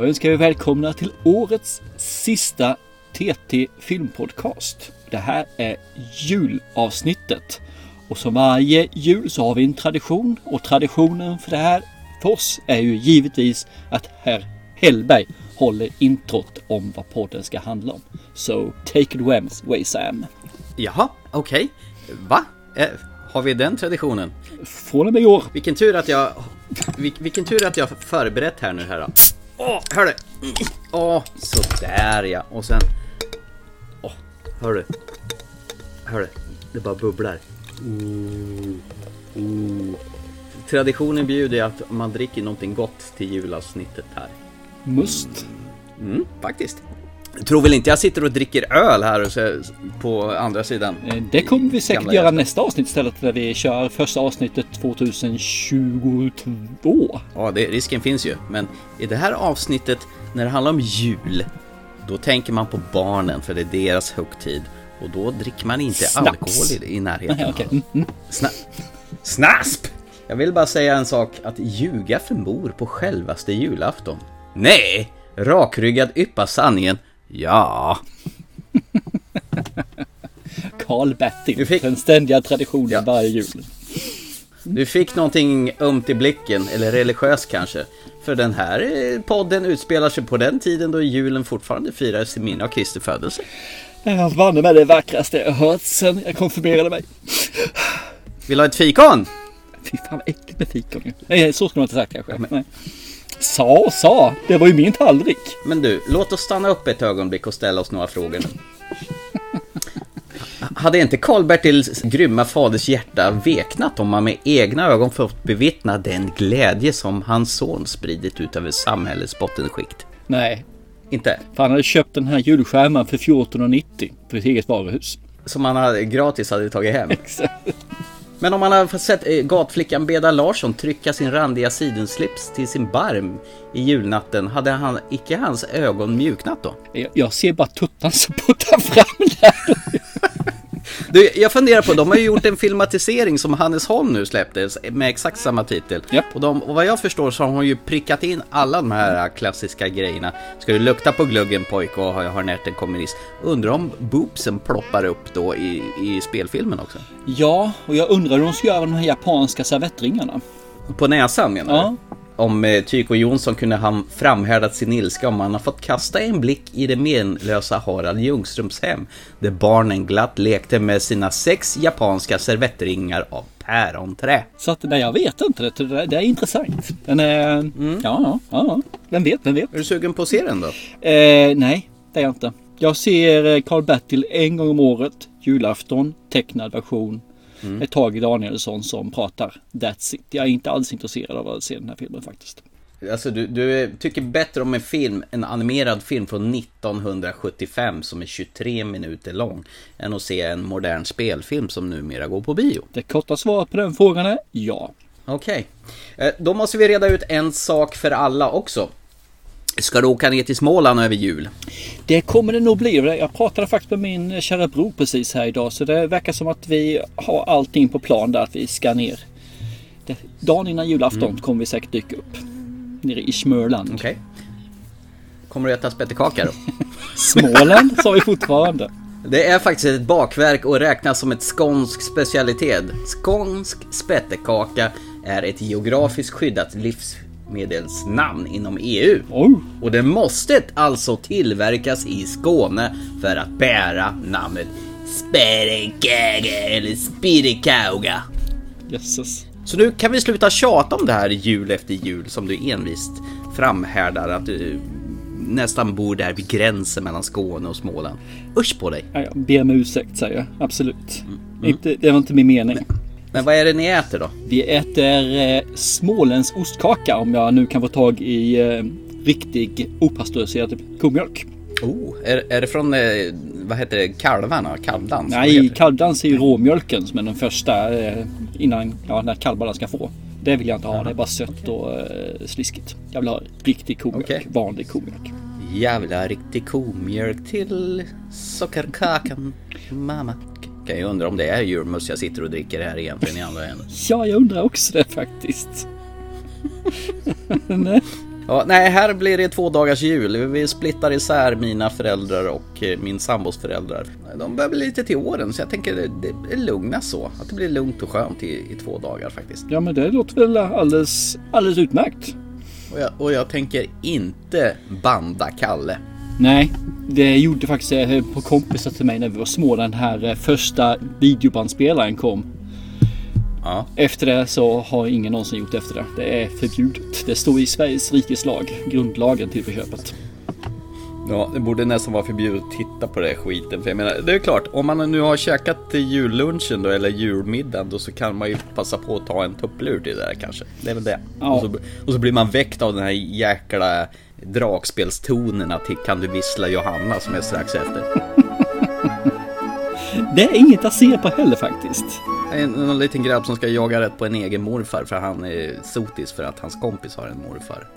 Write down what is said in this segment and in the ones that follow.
Då önskar vi välkomna till årets sista TT Filmpodcast. Det här är julavsnittet. Och som varje jul så har vi en tradition och traditionen för det här för oss är ju givetvis att herr Hellberg håller introt om vad podden ska handla om. So take it away Sam. Jaha, okej. Okay. Va? Eh, har vi den traditionen? Från och med i år. Vilken tur att jag... Vil, vilken tur att jag förberett här nu här. Åh, hör du? Åh, sådär ja. Och sen... Åh, hör du? Hör du? Det bara bubblar. Mm. Mm. Traditionen bjuder att man dricker någonting gott till julavsnittet här. Must. Mm faktiskt. Tror väl inte jag sitter och dricker öl här och så, på andra sidan. Eh, det kommer vi säkert göra nästa avsnitt istället där vi kör första avsnittet 2022. Ja, det, risken finns ju. Men i det här avsnittet när det handlar om jul, då tänker man på barnen för det är deras högtid. Och då dricker man inte Snaps. alkohol i, i närheten. Nej, okay. mm, mm. Sna Snasp! Jag vill bara säga en sak, att ljuga för mor på självaste julafton. Nej! Rakryggad yppa sanningen Ja. Karl Bertil, fick... den ständiga traditionen ja. varje jul. Du fick någonting ömt i blicken, eller religiöst kanske. För den här eh, podden utspelar sig på den tiden då julen fortfarande firades i minne av Kristi födelse. Var banne med det vackraste jag hört sen jag konfirmerade mig. Vill du ha ett fikon? Fy fan vad äckligt med fikon Nej, så skulle man inte sagt kanske. Men... Sa och sa, det var ju min tallrik. Men du, låt oss stanna upp ett ögonblick och ställa oss några frågor. Hade inte Karl-Bertils grymma faders hjärta veknat om man med egna ögon fått bevittna den glädje som hans son spridit ut över samhällets bottenskikt? Nej. Inte? För han hade köpt den här julskärmen för 14,90 för ett eget varuhus. Som han hade, gratis hade tagit hem? Exakt. Men om man har sett eh, gatflickan Beda Larsson trycka sin randiga sidenslips till sin barm i julnatten, hade han icke hans ögon mjuknat då? Jag, jag ser bara tuttan som puttar fram där. Du, jag funderar på, de har ju gjort en filmatisering som Hannes Holm nu släpptes med exakt samma titel. Yep. Och, de, och vad jag förstår så har hon ju prickat in alla de här klassiska grejerna. Ska du lukta på gluggen pojke och har en ärten kommunist. Undrar om boobsen ploppar upp då i, i spelfilmen också? Ja, och jag undrar hur de ska göra de här japanska servettringarna. På näsan menar ja. Om eh, Tyko Jonsson kunde ha framhärdat sin ilska om han har fått kasta en blick i det menlösa Harald Ljungströms hem. Där barnen glatt lekte med sina sex japanska servettringar av päronträ. Så att, nej jag vet inte, det, det, det är intressant. Den är, mm. ja, ja, ja, vem vet, vem vet. Är du sugen på att se den då? Eh, nej, det är jag inte. Jag ser eh, en gång om året, julafton, tecknad version mm. ett Tage Danielsson som pratar That's it. Jag är inte alls intresserad av att se den här filmen faktiskt. Alltså du, du tycker bättre om en film, en animerad film från 1975 som är 23 minuter lång än att se en modern spelfilm som numera går på bio? Det korta svaret på den frågan är ja. Okej. Okay. Eh, då måste vi reda ut en sak för alla också. Ska du åka ner till Småland över jul? Det kommer det nog bli. Jag pratade faktiskt med min kära bror precis här idag. Så det verkar som att vi har allting på plan där att vi ska ner. dagen innan julafton mm. kommer vi säkert dyka upp. Nere i Smörland. Okej. Okay. Kommer du äta spettekaka då? Småland sa vi fortfarande. Det är faktiskt ett bakverk och räknas som ett skånsk specialitet. Skånsk spettekaka är ett geografiskt skyddat livs livsmedelsnamn inom EU. Oh. Och det måste alltså tillverkas i Skåne för att bära namnet Sperekaga eller Spirikauga. Jösses. Så nu kan vi sluta tjata om det här jul efter jul som du envist framhärdar att du nästan bor där vid gränsen mellan Skåne och Småland. Usch på dig! Ja, jag ber om ursäkt säger jag, absolut. Mm. Mm. Inte, det var inte min mening. Nej. Men vad är det ni äter då? Vi äter eh, Småländsk ostkaka om jag nu kan få tag i eh, riktig opastöriserad komjölk. Oh, är, är det från, eh, vad heter det, kalvarna? Kalvdans? Nej, kalvdans är ju råmjölken som är den första eh, innan, ja, när kalvarna ska få. Det vill jag inte ha, Aha. det är bara sött och eh, sliskigt. Jag vill ha riktig komjölk, okay. vanlig komjölk. Jävla riktig komjölk till sockerkakan, mamma. Kan ju undra om det är julmust jag sitter och dricker här egentligen i andra änden. Ja, jag undrar också det faktiskt. Nej. Ja, nej, här blir det två dagars jul. Vi splittar isär mina föräldrar och eh, min sambos föräldrar. De börjar bli lite till åren, så jag tänker det, det är lugna så. Att det blir lugnt och skönt i, i två dagar faktiskt. Ja, men det låter väl alldeles, alldeles utmärkt. Och jag, och jag tänker inte banda Kalle. Nej, det gjorde faktiskt eh, på kompisar till mig när vi var små. Den här eh, första videobandspelaren kom. Ja. Efter det så har ingen någonsin gjort efter det. Det är förbjudet. Det står i Sveriges rikes lag, grundlagen till för köpet. Ja, det borde nästan vara förbjudet att titta på det här skiten. För jag menar, det är klart, om man nu har käkat till jullunchen då, eller julmiddagen, då så kan man ju passa på att ta en tupplur till det där kanske. Det är väl det. Ja. Och, så, och så blir man väckt av den här jäkla dragspelstonerna till Kan du vissla Johanna som är strax efter. Det är inget att se på heller faktiskt. En, en liten grabb som ska jaga rätt på en egen morfar för han är sotis för att hans kompis har en morfar.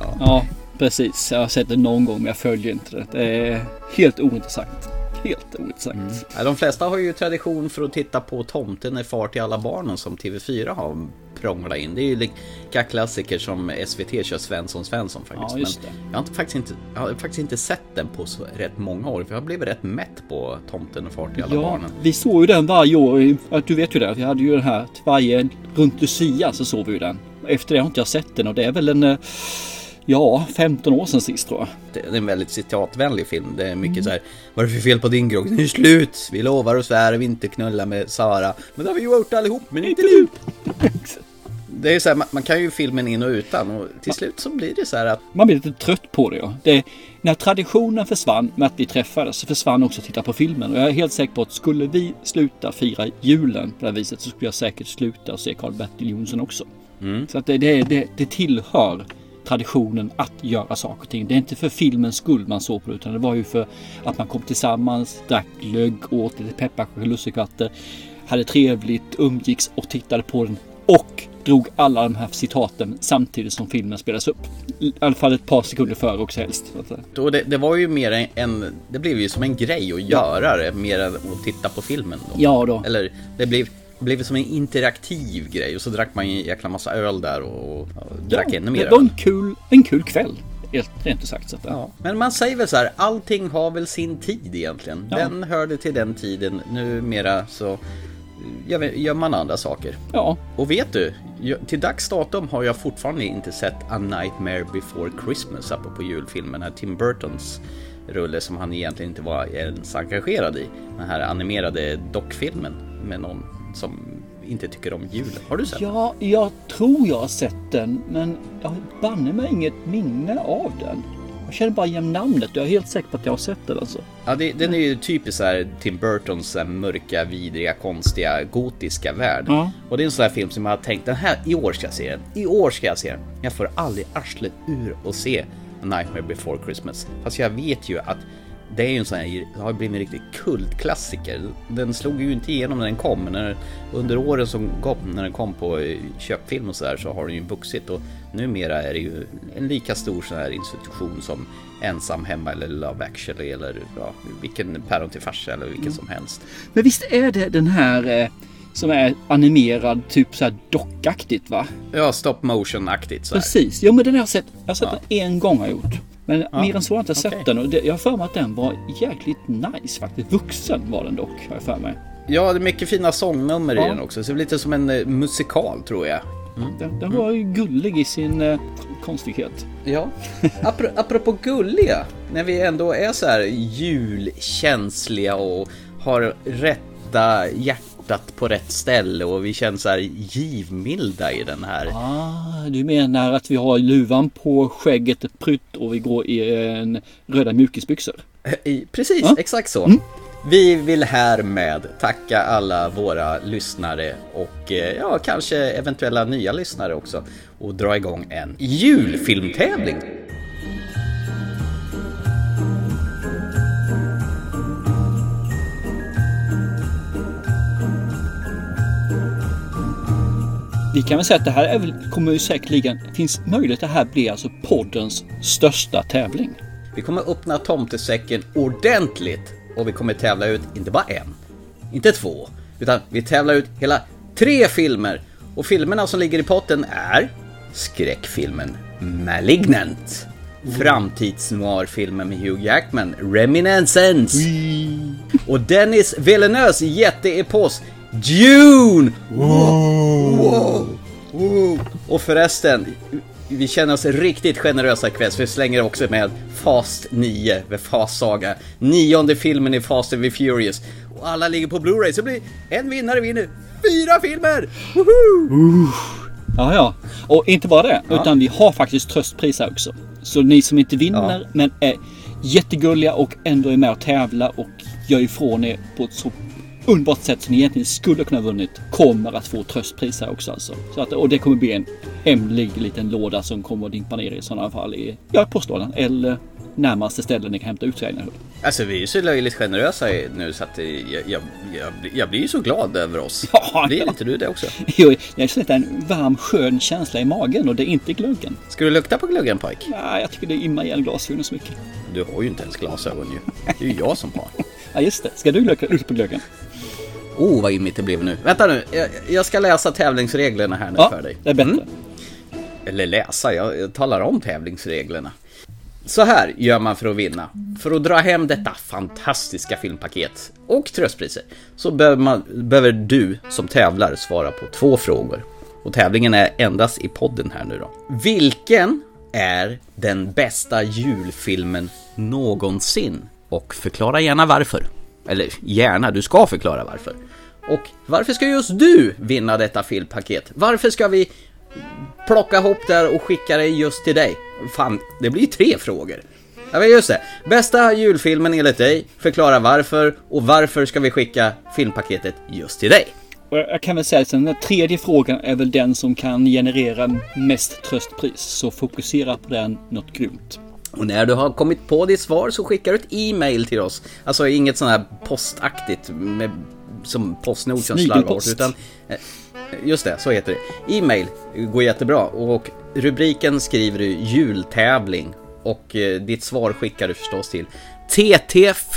Ja. Ja, precis. Jag har sett det någon gång men jag följer inte det. Det är helt ointressant. Helt ointressant. Ja, De flesta har ju tradition för att titta på Tomten är far till alla barnen som TV4 har prånglat in. Det är ju lika klassiker som SVT kör Svensson Svensson faktiskt. Ja, Men jag har, inte, faktiskt inte, jag har faktiskt inte sett den på så rätt många år. För jag har blivit rätt mätt på Tomten och far till alla Ja, barnen. vi såg ju den varje år. i- Du vet ju det. Vi hade ju den här varje runt Lucia så såg vi ju den. Efter det har inte jag sett den och det är väl en eh, Ja, 15 år sedan sist tror jag. Det är en väldigt citatvänlig film. Det är mycket så här. Vad är det för fel på din grogg? Den är slut! Vi lovar och svär vi inte knullar med Sara. Men det har vi gjort allihop, men inte du! Det är så här, man, man kan ju filmen in och utan och till slut så blir det så här att Man blir lite trött på det. Ja. det när traditionen försvann med att vi träffades så försvann också att titta på filmen. Och jag är helt säker på att skulle vi sluta fira julen på det här viset så skulle jag säkert sluta och se Karl-Bertil Jonsson också. Så att det, det, det, det tillhör traditionen att göra saker och ting. Det är inte för filmens skull man såg på det utan det var ju för att man kom tillsammans, drack glögg, åt lite pepparkakor och lussekvatter, hade trevligt, umgicks och tittade på den och drog alla de här citaten samtidigt som filmen spelas upp. I alla fall ett par sekunder före också helst. Då det, det var ju mer en- en, det blev ju som en grej att göra det mer än att titta på filmen då. Ja då. Eller det blev, blev som en interaktiv grej och så drack man en jäkla massa öl där och, och drack ja, ännu mer Det var en kul, en kul kväll. Rent ut sagt. Så att, Ja, men man säger väl så här, allting har väl sin tid egentligen. Ja. Den hörde till den tiden, numera så gör, man andra saker. ja, Och vet du, jag- till dags datum har jag fortfarande inte sett A Nightmare Before Christmas apropå julfilmen, här Tim Burtons rulle som han egentligen inte var ens engagerad i. Den här animerade dockfilmen med någon som inte tycker om julen. Har du sett ja, jag tror jag har sett den men jag har banne mig inget minne av den. Jag känner bara igen namnet jag är helt säker på att jag har sett den alltså. Ja, det, den är ju typiskt så här Tim Burtons här mörka, vidriga, konstiga, gotiska värld. Ja. Och det är en sån här film som jag har tänkt, den här, i år ska jag se den. I år ska jag se den. Jag får aldrig arslet ur och se A Nightmare Before Christmas. Fast jag vet ju att det är ju en sån här, det har blivit en riktig kultklassiker. Den slog ju inte igenom när den kom, men när, under åren som kom, när den kom på eh, köpfilm och sådär så har den ju vuxit och numera är det ju en lika stor sån här institution som Ensam hemma eller Love actually eller ja, vilken Päron till farsa eller vilken som helst. Men visst är det den här eh, som är animerad typ så här dockaktigt va? Ja, stop motion-aktigt så här. Precis, jo men den har jag sett. Jag har sett Ja. den en gång har jag gjort. Men mer än så har jag inte okej. sett den och det, jag har för mig att den var jäkligt nice faktiskt. Vuxen var den dock, har jag för mig. Ja, det är mycket fina sångnummer Ja. i den också, så det är lite som en eh, musikal tror jag. Den, den var ju gullig i sin eh, konstighet. Ja, Apro- apropå gulliga, när vi ändå är så här julkänsliga och har rätta hjärtat på rätt ställe och vi känns så här givmilda i den här. Ah, du menar att vi har luvan på skägget, ett prytt och vi går i en röda mjukisbyxor? I, precis, Ja. exakt så. Vi vill härmed tacka alla våra lyssnare och eh, ja, kanske eventuella nya lyssnare också och dra igång en julfilmtävling. Vi kan väl säga att det här är väl, kommer ju säkerligen, finns möjlighet att det här blir alltså poddens största tävling. Vi kommer öppna tomtesäcken ordentligt och vi kommer tävla ut inte bara en, inte två, utan vi tävlar ut hela tre filmer. Och filmerna som ligger i potten är skräckfilmen Malignant. Framtidsnoir-filmen med Hugh Jackman, Reminiscence. Och Dennis Villeneuves jätteepos, Dune! Wow, wow, wow. Och förresten, vi känner oss riktigt generösa ikväll, så vi slänger också med Fast 9, med Fast Saga. Nionde filmen i Fast and the Furious. Och alla ligger på Blu-ray, så blir en vinnare vinner fyra filmer! Woho! Ja, ja. Och inte bara det, utan vi har faktiskt tröstpriser också. Så ni som inte vinner, Ja. men är jättegulliga och ändå är med och tävlar och gör ifrån er på ett så underbart sätt som ni egentligen skulle kunna vunnit, kommer att få tröstpriser också alltså. Så att, och det kommer bli en hemlig liten låda som kommer att dimpa ner i sådana fall i, ja, postlådan eller närmaste ställen ni kan hämta uträkningar. Alltså vi är ju så löjligt generösa nu så att eh, jag, jag, jag, jag blir ju så glad över oss. Ja, Blir ja. inte du det också? Jo, jag känner en varm skön känsla i magen och det är inte glöggen. Ska du lukta på glöggen pojk? Ja, jag tycker det immar igen glasögonen så mycket. Du har ju inte ens glasögon ju. Det är ju jag som har. Ja, just det. Ska du lukta på glöggen? Oh vad immigt det blev nu. Vänta nu, jag, jag ska läsa tävlingsreglerna här nu Ja, för dig. det är bättre. Mm. Eller läsa, jag, jag talar om tävlingsreglerna. Så här gör man för att vinna. För att dra hem detta fantastiska filmpaket och tröstpriser så behöver, man, behöver du som tävlar svara på två frågor. Och tävlingen är endast i podden här nu då. Vilken är den bästa julfilmen någonsin? Och förklara gärna varför. Eller gärna, du ska förklara varför. Och varför ska just du vinna detta filmpaket? Varför ska vi plocka ihop där och skicka det just till dig? Fan, det blir tre frågor. Ja, men just det. Bästa julfilmen enligt dig, förklara varför och varför ska vi skicka filmpaketet just till dig? Jag kan väl säga att den här tredje frågan är väl den som kan generera mest tröstpris. Så fokusera på den något grymt. Och när du har kommit på ditt svar så skickar du ett e-mail till oss. Alltså inget sånt här postaktigt med, som Postnord som slarvar bort. Utan, eh, just det, så heter det. E-mail går jättebra och rubriken skriver du jultävling och eh, ditt svar skickar du förstås till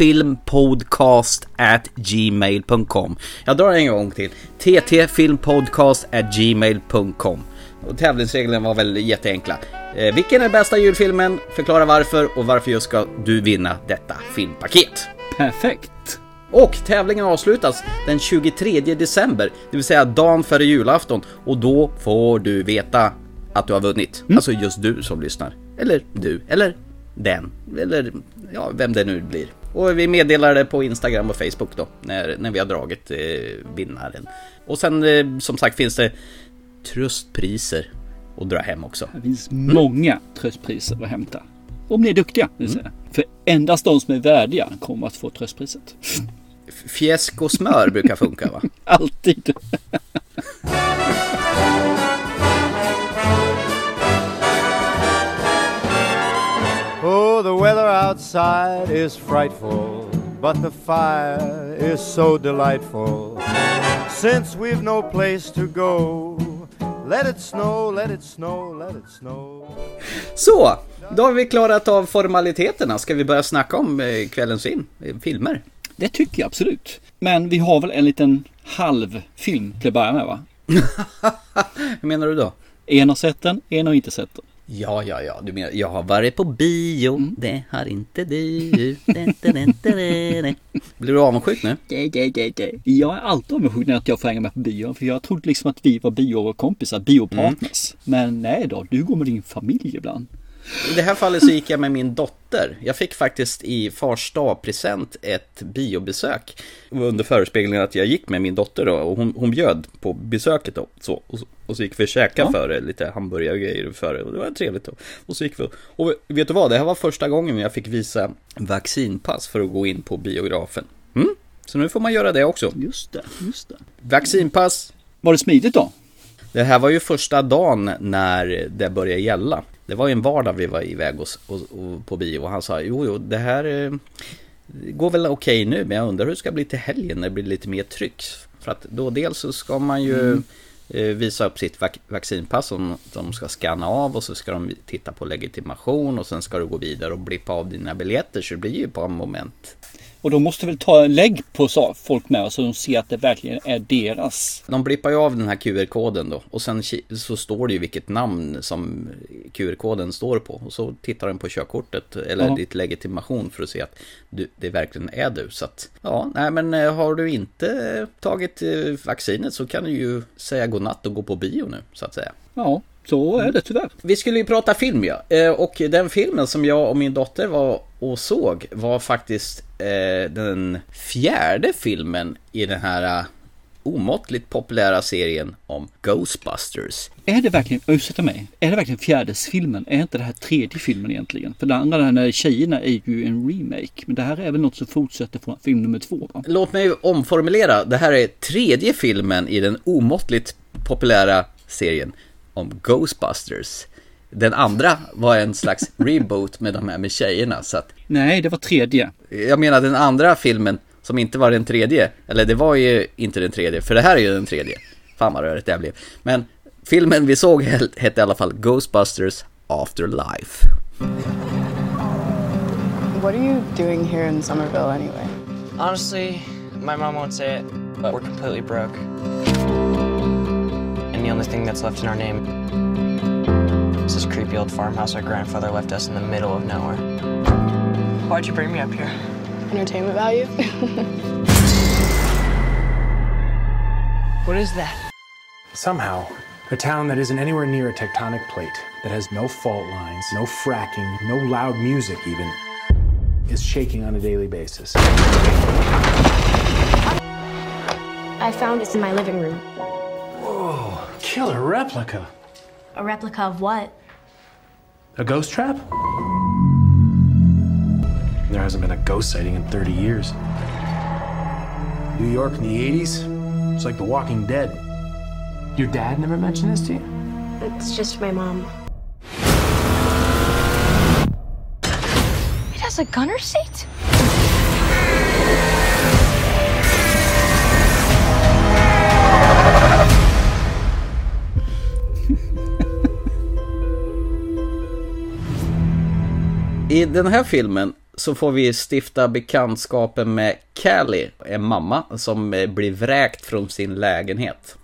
ttfilmpodcast at gmail.com Jag drar en gång till. ttfilmpodcast at gmail.com och tävlingsreglerna var väl jätteenkla. Eh, vilken är bästa julfilmen? Förklara varför och varför just ska du vinna detta filmpaket. Perfekt! Och tävlingen avslutas den 23 december, det vill säga dagen före julafton. Och då får du veta att du har vunnit. Alltså just du som lyssnar. Eller du, eller den, eller ja, vem det nu blir. Och vi meddelar det på Instagram och Facebook då, när, när vi har dragit eh, vinnaren. Och sen eh, som sagt finns det tröstpriser att dra hem också. Det finns många tröstpriser att hämta. Om ni är duktiga, vill säga. För endast de som är värdiga kommer att få tröstpriset. Fjäsk och smör brukar funka va? Alltid! Oh, the weather outside is frightful, but the fire is so delightful. Since we've no place to go, let it snow, let it snow, let it snow. Så, då har vi klarat av formaliteterna. Ska vi börja snacka om eh, kvällens film, eh, filmer? Det tycker jag absolut. Men vi har väl en liten halv film till att börja med va? Hur menar du då? En har sett den, en har inte sett den. Ja, ja, ja, du menar jag har varit på bio, Mm. det har inte du. Blir du avundsjuk nu? Jag är alltid avundsjuk när jag får hänga med på bio. För jag trodde liksom att vi var biokompisar, biopartners. Men nej då, du går med din familj ibland. I det här fallet så gick jag med min dotter. Jag fick faktiskt i fars present ett biobesök. Under förespeglingen att jag gick med min dotter då, och hon, hon bjöd på besöket då. Så, och, så, och så gick vi och käkade Ja. före, lite hamburgare och grejer före. Och det var trevligt då. Och så gick vi. Och vet du vad, det här var första gången jag fick visa vaccinpass för att gå in på biografen. Mm? Så nu får man göra det också. Just det, just det. Vaccinpass, Var det smidigt då? Det här var ju första dagen när det började gälla. Det var ju en vardag vi var iväg och, och, och på bio och han sa jo, jo, det här eh, går väl okej nu, men jag undrar hur det ska bli till helgen när det blir lite mer tryck. För att då dels så ska man ju eh, visa upp sitt vac- vaccinpass som de ska scanna av och så ska de titta på legitimation och sen ska du gå vidare och blippa av dina biljetter så det blir ju ett par moment. Och de måste väl ta en lägg på folk med så de ser att det verkligen är deras. De blippar ju av den här QR-koden då och sen så står det ju vilket namn som QR-koden står på och så tittar den på körkortet eller Ja. ditt legitimation för att se att du, det verkligen är du. Så att ja, nej men eh, har du inte tagit eh, vaccinet så kan du ju säga godnatt och gå på bio nu så att säga. Ja, så är det tyvärr. Vi skulle ju prata film ja. Eh, Och den filmen som jag och min dotter var och såg var faktiskt eh, den fjärde filmen i den här eh, omåttligt populära serien om Ghostbusters. Är det verkligen, ursäkta mig, är det verkligen fjärde filmen? Är inte det här tredje filmen egentligen? För det andra, den här tjejerna, är ju en remake. Men det här är väl något som fortsätter från film nummer två va? Låt mig omformulera. Det här är tredje filmen i den omåttligt populära serien om Ghostbusters. Den andra var en slags reboot med de här med tjejerna. Så att Nej, det var tredje. Jag menar den andra filmen som inte var den tredje. Eller det var ju inte den tredje, för det här är ju den tredje. Fan vad rörigt det här blev. Men filmen vi såg he- hette i alla fall Ghostbusters Afterlife. What are you doing here in Somerville anyway? Honestly, my mom won't say it, but we're completely broke. And the only thing that's left in our name is this creepy old farmhouse our grandfather left us in the middle of nowhere. Why'd you bring me up here? Entertainment value? What is that? Somehow, a town that isn't anywhere near a tectonic plate, that has no fault lines, no fracking, no loud music even, is shaking on a daily basis. I found it in my living room. Oh, killer replica. A replica of what? A ghost trap? There hasn't been a ghost sighting in 30 years. New York in the 80s? It's like The Walking Dead. Your dad never mentioned this to you? It's just my mom. It has a gunner seat? I den här filmen så får vi stifta bekantskapen med Callie, en mamma som eh, blir vräkt från sin lägenhet.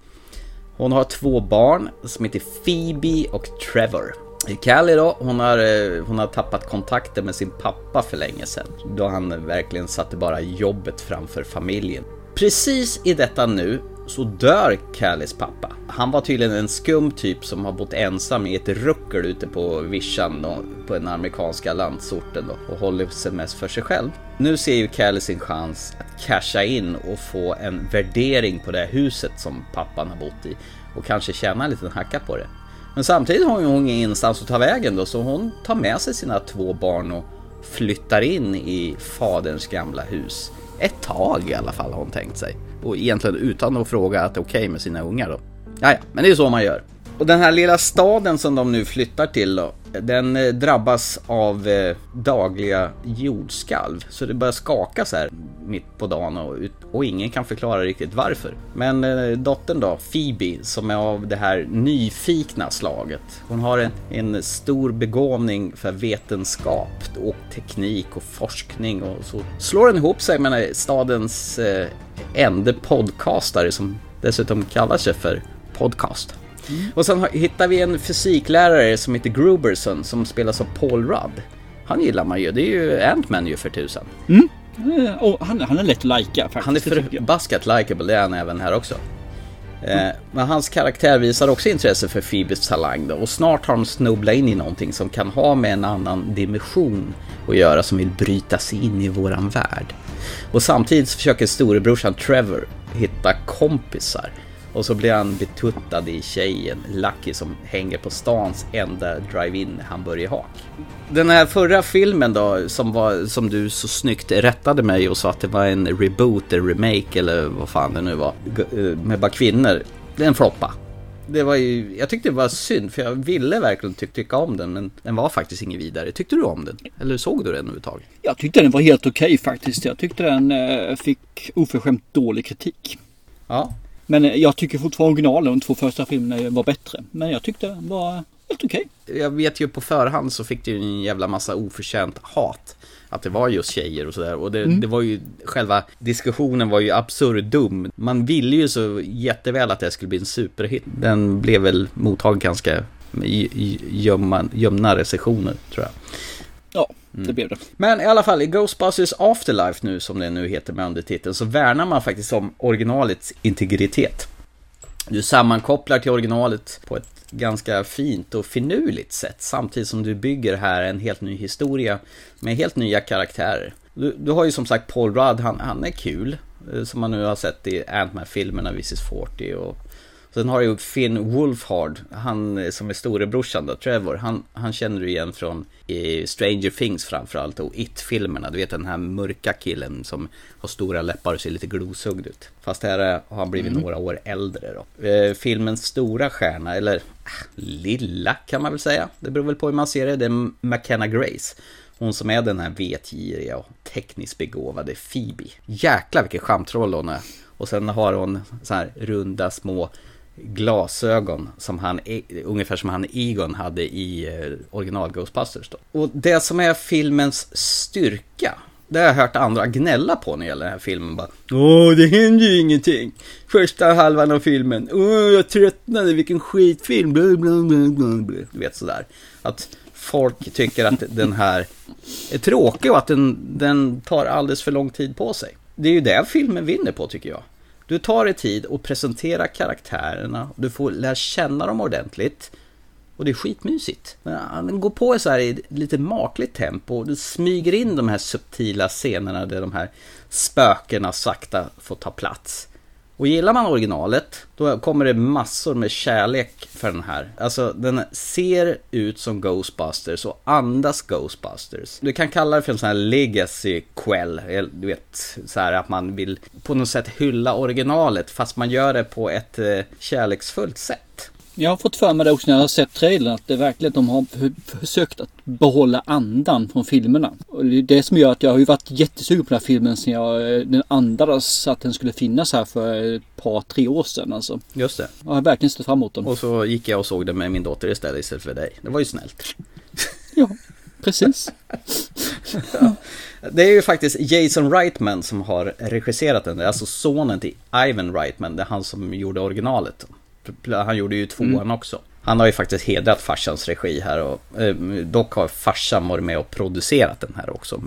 Hon har två barn som heter Phoebe och Trevor. Callie då, hon har, eh, hon har tappat kontakten med sin pappa för länge sedan. Då han verkligen satte bara jobbet framför familjen. Precis i detta nu så dör Callies pappa. Han var tydligen en skum typ som har bott ensam i ett ruckel ute på vischan då, på den amerikanska landsorten då, och håller sig mest för sig själv. Nu ser ju Callie sin chans att casha in och få en värdering på det här huset som pappan har bott i och kanske tjäna en liten hacka på det. Men samtidigt har hon ingen instans att ta vägen då, så hon tar med sig sina två barn och flyttar in i faderns gamla hus. Ett tag i alla fall har hon tänkt sig. Och egentligen utan att fråga att det är okej med sina ungar då. Jaja, men det är så man gör. Och den här lilla staden som de nu flyttar till då, den eh, drabbas av eh, dagliga jordskalv. Så det börjar skaka så här mitt på dagen och, och ingen kan förklara riktigt varför. Men eh, dottern då, Phoebe, som är av det här nyfikna slaget. Hon har en, en stor begåvning för vetenskap och teknik och forskning och så slår den ihop sig med stadens eh, enda podcastare som dessutom kallar sig för podcast. Och sen hittar vi en fysiklärare som heter Gruberson som spelas av Paul Rudd. Han gillar man ju, det är ju Ant-Man ju för tusan. Eh, Och han, han är lätt att lajka faktiskt. Han är förbaskat likeable, det är han även här också. Eh, men hans karaktär visar också intresse för Phoebes talang då, och snart har de snubblat in i någonting som kan ha med en annan dimension att göra som vill bryta sig in i våran värld. Och samtidigt försöker storebrorsan Trevor hitta kompisar och så blir han betuttad i tjejen Lucky som hänger på stans enda drive-in hamburgerhak. Den här förra filmen då, som, var, som du så snyggt rättade mig och sa att det var en reboot, en remake eller vad fan det nu var, eh, med bara kvinnor. Den floppa. Det var ju, jag tyckte det var synd för jag ville verkligen ty- tycka om den men den var faktiskt inget vidare. Tyckte du om den? Eller såg du den överhuvudtaget? Jag tyckte den var helt okej faktiskt. Jag tyckte den eh, fick oförskämt dålig kritik. Ja, Men jag tycker fortfarande originalen, de två första filmerna var bättre. Men jag tyckte den var helt okej. Jag vet ju på förhand så fick det ju en jävla massa oförtjänt hat. Att det var just tjejer och sådär. Och det, det var ju, själva diskussionen var ju absurdum. Man ville ju så jätteväl att det skulle bli en superhit. Den blev väl mottagen ganska gömma, gömna recensioner tror jag. Ja, det blev det. Men i alla fall, i Ghostbusters Afterlife nu, som det nu heter med undertiteln, så värnar man faktiskt om originalets integritet. Du sammankopplar till originalet på ett ganska fint och finurligt sätt, samtidigt som du bygger här en helt ny historia med helt nya karaktärer. Du, du har ju som sagt Paul Rudd, han, han är kul, eh, som man nu har sett i Ant-Man-filmerna, Mrs 40 och Sen har du ju Finn Wolfhard, han som är storebrorsan då, Trevor. Han, han känner du igen från eh, Stranger Things framförallt och It-filmerna. Du vet den här mörka killen som har stora läppar och ser lite glosugd ut. Fast här har han blivit några år äldre då. Eh, filmens stora stjärna, eller ah, lilla kan man väl säga. Det beror väl på hur man ser det. Det är McKenna Grace. Hon som är den här vetgiriga och tekniskt begåvade Phoebe. Jäklar vilken charmtroll hon är. Och sen har hon så här runda små glasögon som han, ungefär som han Egon hade i eh, original Ghostbusters då. Och det som är filmens styrka, det har jag hört andra gnälla på när det gäller den här filmen. Bara, Åh, det händer ju ingenting. Första halvan av filmen. Åh, jag tröttnade, vilken skitfilm. Bla, bla, bla, bla, bla. Du vet sådär. Att folk tycker att den här är tråkig och att den, den tar alldeles för lång tid på sig. Det är ju det filmen vinner på tycker jag. Du tar dig tid och presentera karaktärerna. Du får lära känna dem ordentligt. Och det är skitmysigt. Han går på så här i lite makligt tempo. och Du smyger in de här subtila scenerna där de här spökena sakta får ta plats. Och gillar man originalet, då kommer det massor med kärlek för den här. Alltså, den ser ut som Ghostbusters och andas Ghostbusters. Du kan kalla det för en sån här legacy quell. Du vet, så här att man vill på något sätt hylla originalet, fast man gör det på ett eh, kärleksfullt sätt. Jag har fått för mig det också när jag har sett trailern att det verkligen de har försökt att behålla andan från filmerna. Och det är det som gör att jag har ju varit jättesugen på den här filmen sen jag, eh, den andades att den skulle finnas här för ett par, tre år sedan alltså. Just det. Jag har verkligen sett fram emot den. Och så gick jag och såg det med min dotter istället, istället för dig. Det var ju snällt. Ja, precis. Det är ju faktiskt Jason Reitman som har regisserat den. Är alltså sonen till Ivan Reitman. Det är han som gjorde originalet. Han gjorde ju tvåan också. Han har ju faktiskt hedrat farsans regi här och eh, dock har farsan varit med och producerat den här också.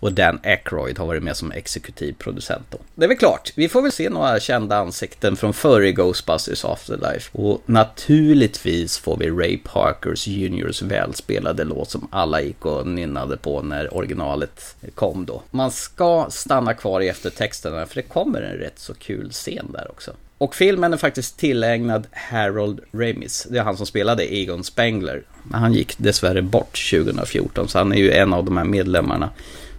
Och Dan Aykroyd har varit med som exekutiv producent då. Det är väl klart, vi får väl se några kända ansikten från förr i Ghostbusters Afterlife. Och naturligtvis får vi Ray Parkers Juniors välspelade låt som alla gick och nynnade på när originalet kom då. Man ska stanna kvar i eftertexterna för det kommer en rätt så kul scen där också. Och filmen är faktiskt tillägnad Harold Ramis. Det är han som spelade Egon Spengler. Men han gick dessvärre bort 2014, så han är ju en av de här medlemmarna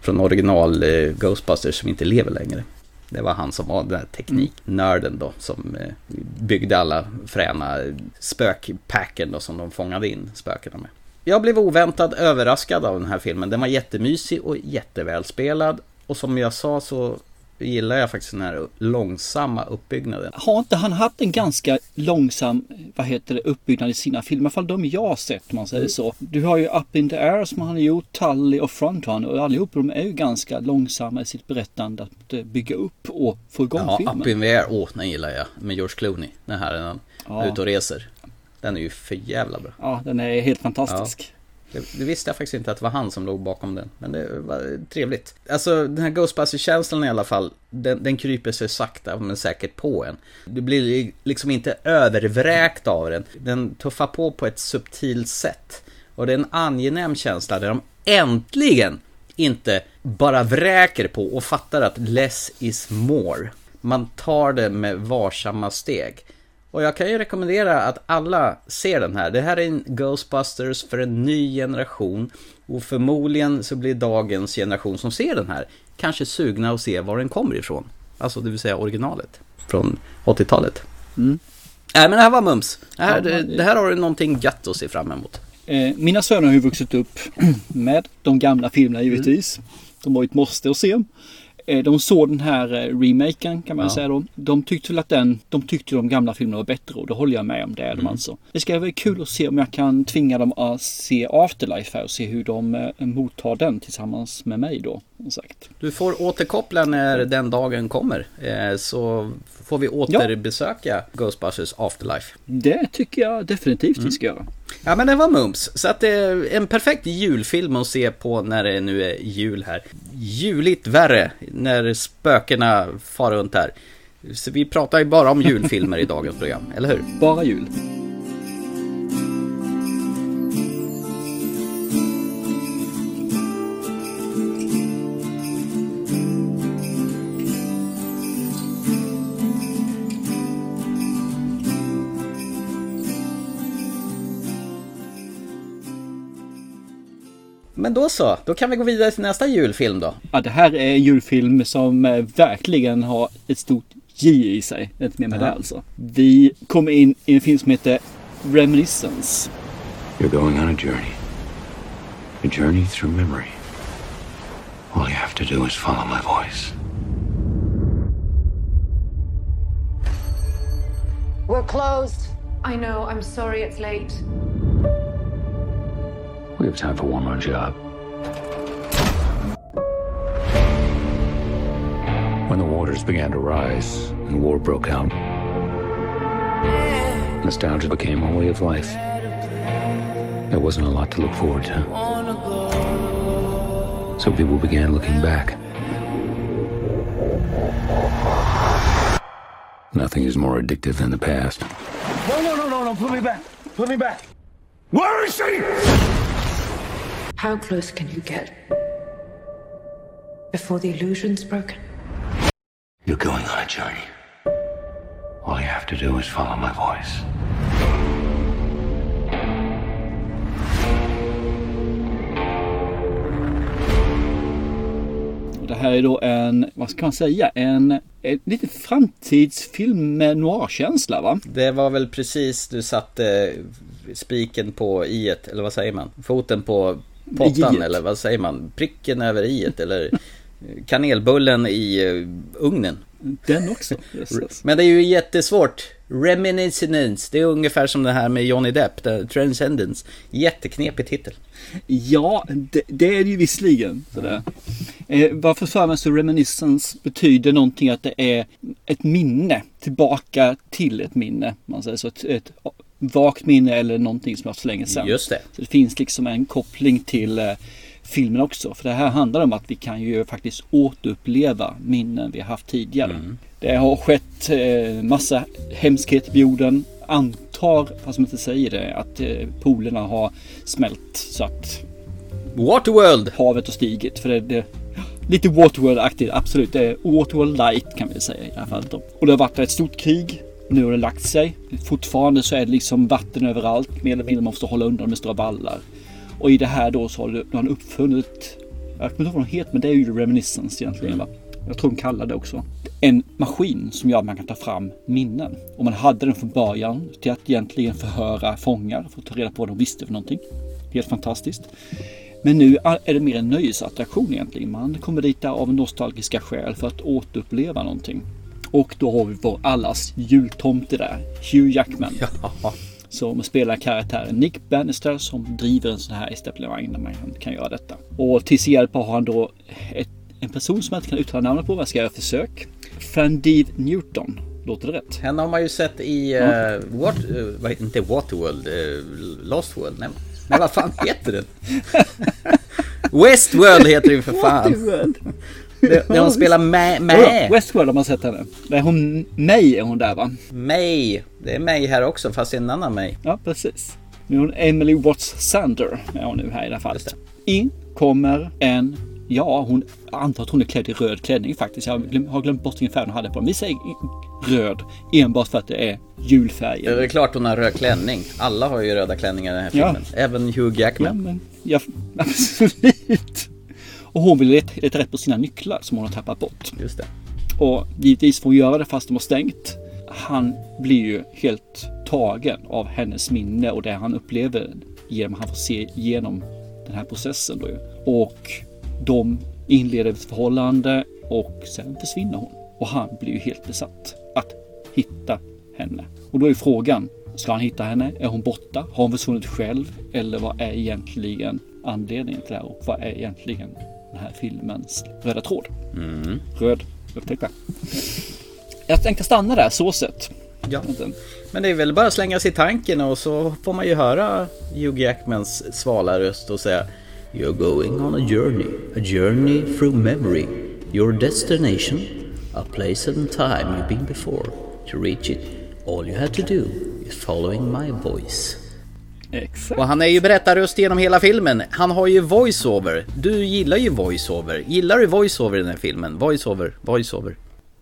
från original eh, Ghostbusters som inte lever längre. Det var han som var den här tekniknörden då, som eh, byggde alla fräna spökpacken då som de fångade in spökena med. Jag blev oväntat överraskad av den här filmen. Den var jättemysig och jättevälspelad. Och som jag sa så gillar jag faktiskt den här långsamma uppbyggnaden. Har inte han haft en ganska långsam, vad heter det, uppbyggnad i sina filmer? I alla fall de jag har sett om man säger så. Du har ju Up in the Air som han har gjort, Tully och Frontrunner och allihop de är ju ganska långsamma i sitt berättande att eh, bygga upp och få igång Ja, filmen. Up in the Air, åh, den gillar jag. Med George Clooney. Den här, den Ja. ute och reser. Den är ju för jävla bra. Ja, den är helt fantastisk. Det, det visste jag faktiskt inte att det var han som låg bakom den. Men det var trevligt. Alltså den här Ghostbusters-känslan i alla fall. Den, den kryper sig sakta men säkert på en. Du blir liksom inte övervräkt av den. Den tuffar på på ett subtilt sätt. Och det är en angenäm känsla där de äntligen inte bara vräker på och fattar att less is more. Man tar det med varsamma steg. Och jag kan ju rekommendera att alla ser den här. Det här är en Ghostbusters för en ny generation. Och förmodligen så blir dagens generation som ser den här kanske sugna att se var den kommer ifrån. Alltså det vill säga originalet. Från 80-talet. Mm. Nej men det här var mums. Det här, det, det- här har du någonting gött att se fram emot. Eh, mina söner har ju vuxit upp med de gamla filmerna givetvis. De var ju ett måste att se. Eh, De såg den här eh, remaken kan man Ja. säga då. De tyckte väl att den, de tyckte de gamla filmerna var bättre och det håller jag med om. Det är Mm. de alltså. Det ska bli kul att se om jag kan tvinga dem att se Afterlife här och se hur de eh, mottar den tillsammans med mig då. Sagt. Du får återkoppla när den dagen kommer. Eh, så får vi återbesöka Ghostbusters Afterlife. Det tycker jag definitivt Mm. vi ska göra. Ja men det var mums. Så att det är en perfekt julfilm att se på när det nu är jul här. Juligt värre när spökena far runt här. Så vi pratar ju bara om julfilmer i dagens program, eller hur? Bara jul. Men då så, då kan vi gå vidare till nästa julfilm då. Ja, det här är en julfilm som eh, verkligen har ett stort J i sig. Det är inte mer med Ja. det alltså. Vi kommer in i en film som heter Reminiscence. You're going on a journey. A journey through memory. All you have to do is follow my voice. We're closed. I know, I'm sorry it's late. We have time for one more job. When the waters began to rise and war broke out, nostalgia became a way of life. There wasn't a lot to look forward to. So people began looking back. Nothing is more addictive than the past. No, no, no, no, no. Put me back. Put me back. Where is she? How close can you get? Before the illusion's broken? You're going on a journey. All you have to do is follow my voice. Det här är då en, vad ska man säga, en, en lite framtidsfilm med noirkänsla va? Det var väl precis du satte spiken på i eller vad säger man? Foten på pottan eller vad säger man? Pricken över i eller kanelbullen i eh, ugnen. Den också. Jösses. Men det är ju jättesvårt. Reminiscence, det är ungefär som det här med Johnny Depp, Transcendence. Jätteknepig titel. Ja, det, det är det ju visserligen. Sådär. Eh, varför för mig så reminiscence betyder någonting att det är ett minne tillbaka till ett minne. Man säger så, ett, ett vagt minne eller någonting som har haft för länge sedan. Just det. Så det finns liksom en koppling till eh, filmen också. För det här handlar om att vi kan ju faktiskt återuppleva minnen vi har haft tidigare. Mm. Det har skett eh, massa hemskheter på jorden. Antar, fast man inte säger det, att eh, polerna har smält så att Waterworld! havet har stigit. För det, det lite Waterworld-aktigt, absolut. Det är Waterworld light kan vi säga i det här fallet. Och det har varit ett stort krig. Nu har det lagt sig. Fortfarande så är det liksom vatten överallt. Mer eller mindre man måste hålla undan med stora vallar. Och i det här då så har han uppfunnit, jag kommer inte ihåg vad de heter, men det är ju Reminiscence egentligen. Va? Jag tror de kallar det också. En maskin som gör att man kan ta fram minnen. Och man hade den från början till att egentligen förhöra fångar för att ta reda på vad de visste för någonting. Helt fantastiskt. Men nu är det mer en nöjesattraktion egentligen. Man kommer dit av nostalgiska skäl för att återuppleva någonting. Och då har vi vår allas jultomte där, Hugh Jackman. Ja. Som spelar karaktären Nick Bannister som driver en sån här etablissemang där man kan göra detta. Och till sin hjälp har han då ett, en person som jag inte kan uttala namnet på, men jag ska göra försök. Fandive Newton. Låter det rätt? Henne har man ju sett i, uh, what, uh, heter- inte Waterworld, uh, Lost World, nej, nej vad fan heter den? Westworld heter ju för fan. Waterworld. Det, det hon spelar med, Ja, med. Westworld har man sett henne. Det är hon, May är hon där va? May. Det är May här också, fast det är en annan May. Ja, precis. Nu är hon Emily Watts Sander är hon nu här i det här fallet. In kommer en, ja hon, jag antar att hon är klädd i röd klänning faktiskt. Jag har glömt, har glömt bort vilken färg hon hade på den. Vi säger röd enbart för att det är julfärgen. Det är klart hon har röd klänning. Alla har ju röda klänningar i den här Ja. filmen. Även Hugh Ja, Jackman. men ja, absolut. Och hon vill leta, leta rätt på sina nycklar som hon har tappat bort. Just det. Och givetvis får hon göra det fast de har stängt. Han blir ju helt tagen av hennes minne och det han upplever genom att han får se igenom den här processen. Då. ju. Och de inleder ett förhållande och sen försvinner hon. Och han blir ju helt besatt att hitta henne. Och då är frågan, ska han hitta henne? Är hon borta? Har hon försvunnit själv? Eller vad är egentligen anledningen till det här? Och vad är egentligen den här filmens röda tråd? Mm. Röd, upptäck det. Jag tänkte stanna där, så sett. Ja. Men det är väl bara att slänga sig i tanken och så får man ju höra Hugh Jackmans svala röst och säga You're going on a journey, a journey through memory. Your destination, a place and time you've been before. To reach it, all you have to do is following my voice. Exakt. Och han är ju berättarröst genom hela filmen. Han har ju voiceover. Du gillar ju voiceover. Gillar du voiceover i den här filmen? Voiceover, voiceover.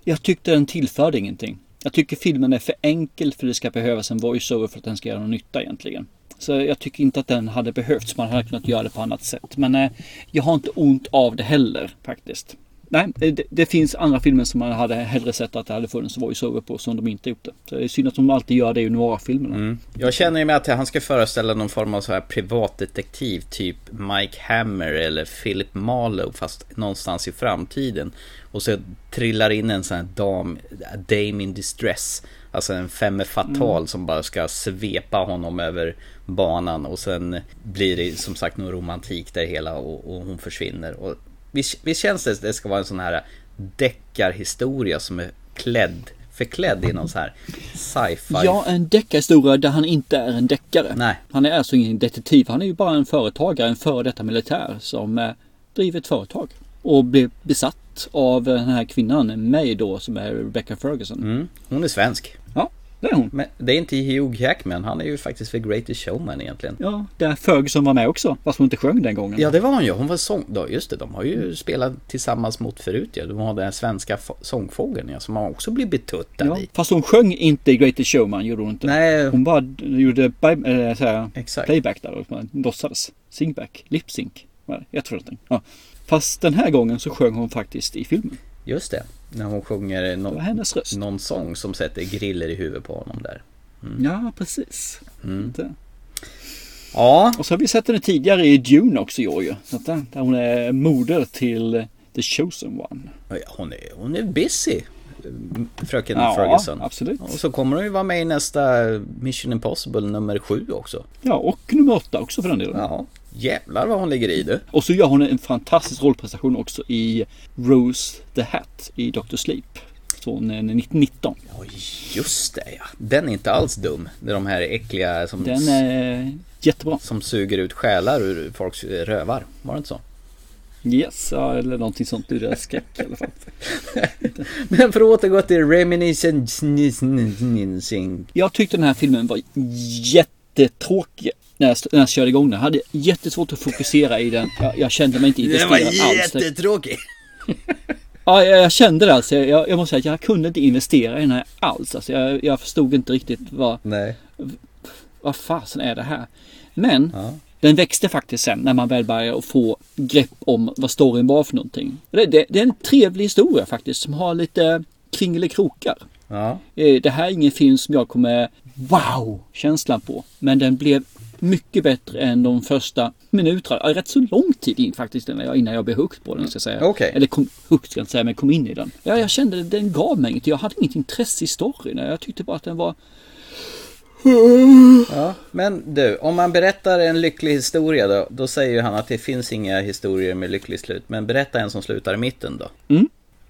Jag tyckte den tillförde ingenting. Jag tycker filmen är för enkel för det ska behövas en voiceover för att den ska göra någon nytta egentligen. Så jag tycker inte att den hade behövts. Man hade kunnat göra det på annat sätt. Men eh, jag har inte ont av det heller faktiskt. Nej, det, det finns andra filmer som man hade hellre sett att det hade funnits voiceover på som de inte gjort det. Så det är synd att de alltid gör det i noir-filmerna. Mm. Jag känner ju med att han ska föreställa någon form av så här privatdetektiv, typ Mike Hammer eller Philip Marlowe, fast någonstans i framtiden. Och så trillar in en sån här dam, dame in distress. Alltså en femme fatal Mm. som bara ska svepa honom över banan och sen blir det som sagt någon romantik där hela och, och hon försvinner. Och visst, visst känns det att det ska vara en sån här deckarhistoria som är klädd, förklädd i någon så här sci-fi. Ja, en deckarhistoria där han inte är en deckare. Nej. Han är alltså ingen detektiv. Han är ju bara en företagare, en före detta militär som eh, driver ett företag. Och blir besatt av den här kvinnan, May då, som är Rebecca Ferguson. Mm. Hon är svensk. Ja, det är hon. Men det är inte Hugh Jackman, han är ju faktiskt för Greatest Showman egentligen. Ja, där Ferguson var med också, fast hon inte sjöng den gången. Ja det var hon ju, hon var sång... Då, just det, de har ju spelat tillsammans mot förut ja. De har den svenska sångfågeln ja, som har också blivit betuttad Ja, i. fast hon sjöng inte i Greatest Showman, gjorde hon inte. Nej. Hon bara gjorde äh, såhär, Exakt. playback där och låtsades. Singback, lip-sync. var det. Jag tror att ja. Fast den här gången så sjöng hon faktiskt i filmen. Just det, när hon sjunger no- någon sång som sätter griller i huvudet på honom där. Ja, precis. Mm. Ja, Och så har vi sett henne tidigare i Dune också i år ju. Där hon är moder till The Chosen One. Ja, hon är, hon är busy. Fröken Ja, Ferguson. absolut. Och så kommer hon ju vara med i nästa Mission Impossible nummer sju också. Ja, och nummer åtta också för den delen. Ja, jävlar vad hon ligger i du. Och så gör hon en fantastisk rollprestation också i Rose the Hat i Dr. Sleep. Från eh, 1919. Ja, just det ja. Den är inte alls dum. Det är de här äckliga som, Den är jättebra. som suger ut själar ur folks rövar. Var det inte så? Yes, ja, eller någonting sånt. Det är skräck i alla fall. Men för att återgå till Reminiscing. Jag tyckte den här filmen var jättetråkig. När jag, när jag körde igång den. Jag hade jättesvårt att fokusera i den. Jag, jag kände mig inte Den var investerad alls. jättetråkig. Ja, jag, jag kände det alltså. Jag, jag måste säga att jag kunde inte investera i den här alls. Alltså, jag, jag förstod inte riktigt vad, Nej. vad fasen är det här. Men Ja. den växte faktiskt sen när man väl började att få grepp om vad storyn var för någonting. Det, det, det är en trevlig historia faktiskt som har lite kringelikrokar. Ja. Eh, Det här är ingen film som jag kommer wow-känslan på. Men den blev mycket bättre än de första minuterna. Rätt så lång tid in faktiskt innan jag, blev hooked på den. Ska jag säga. Okej. Eller kom, hooked ska jag inte säga, men kom in i den. Ja, jag kände att den gav mig inget. Jag hade inget intresse i storyn. Jag tyckte bara att den var... Ja, men du, om man berättar en lycklig historia då, då säger han att det finns inga historier med lycklig slut. Men berätta en som slutar i mitten då.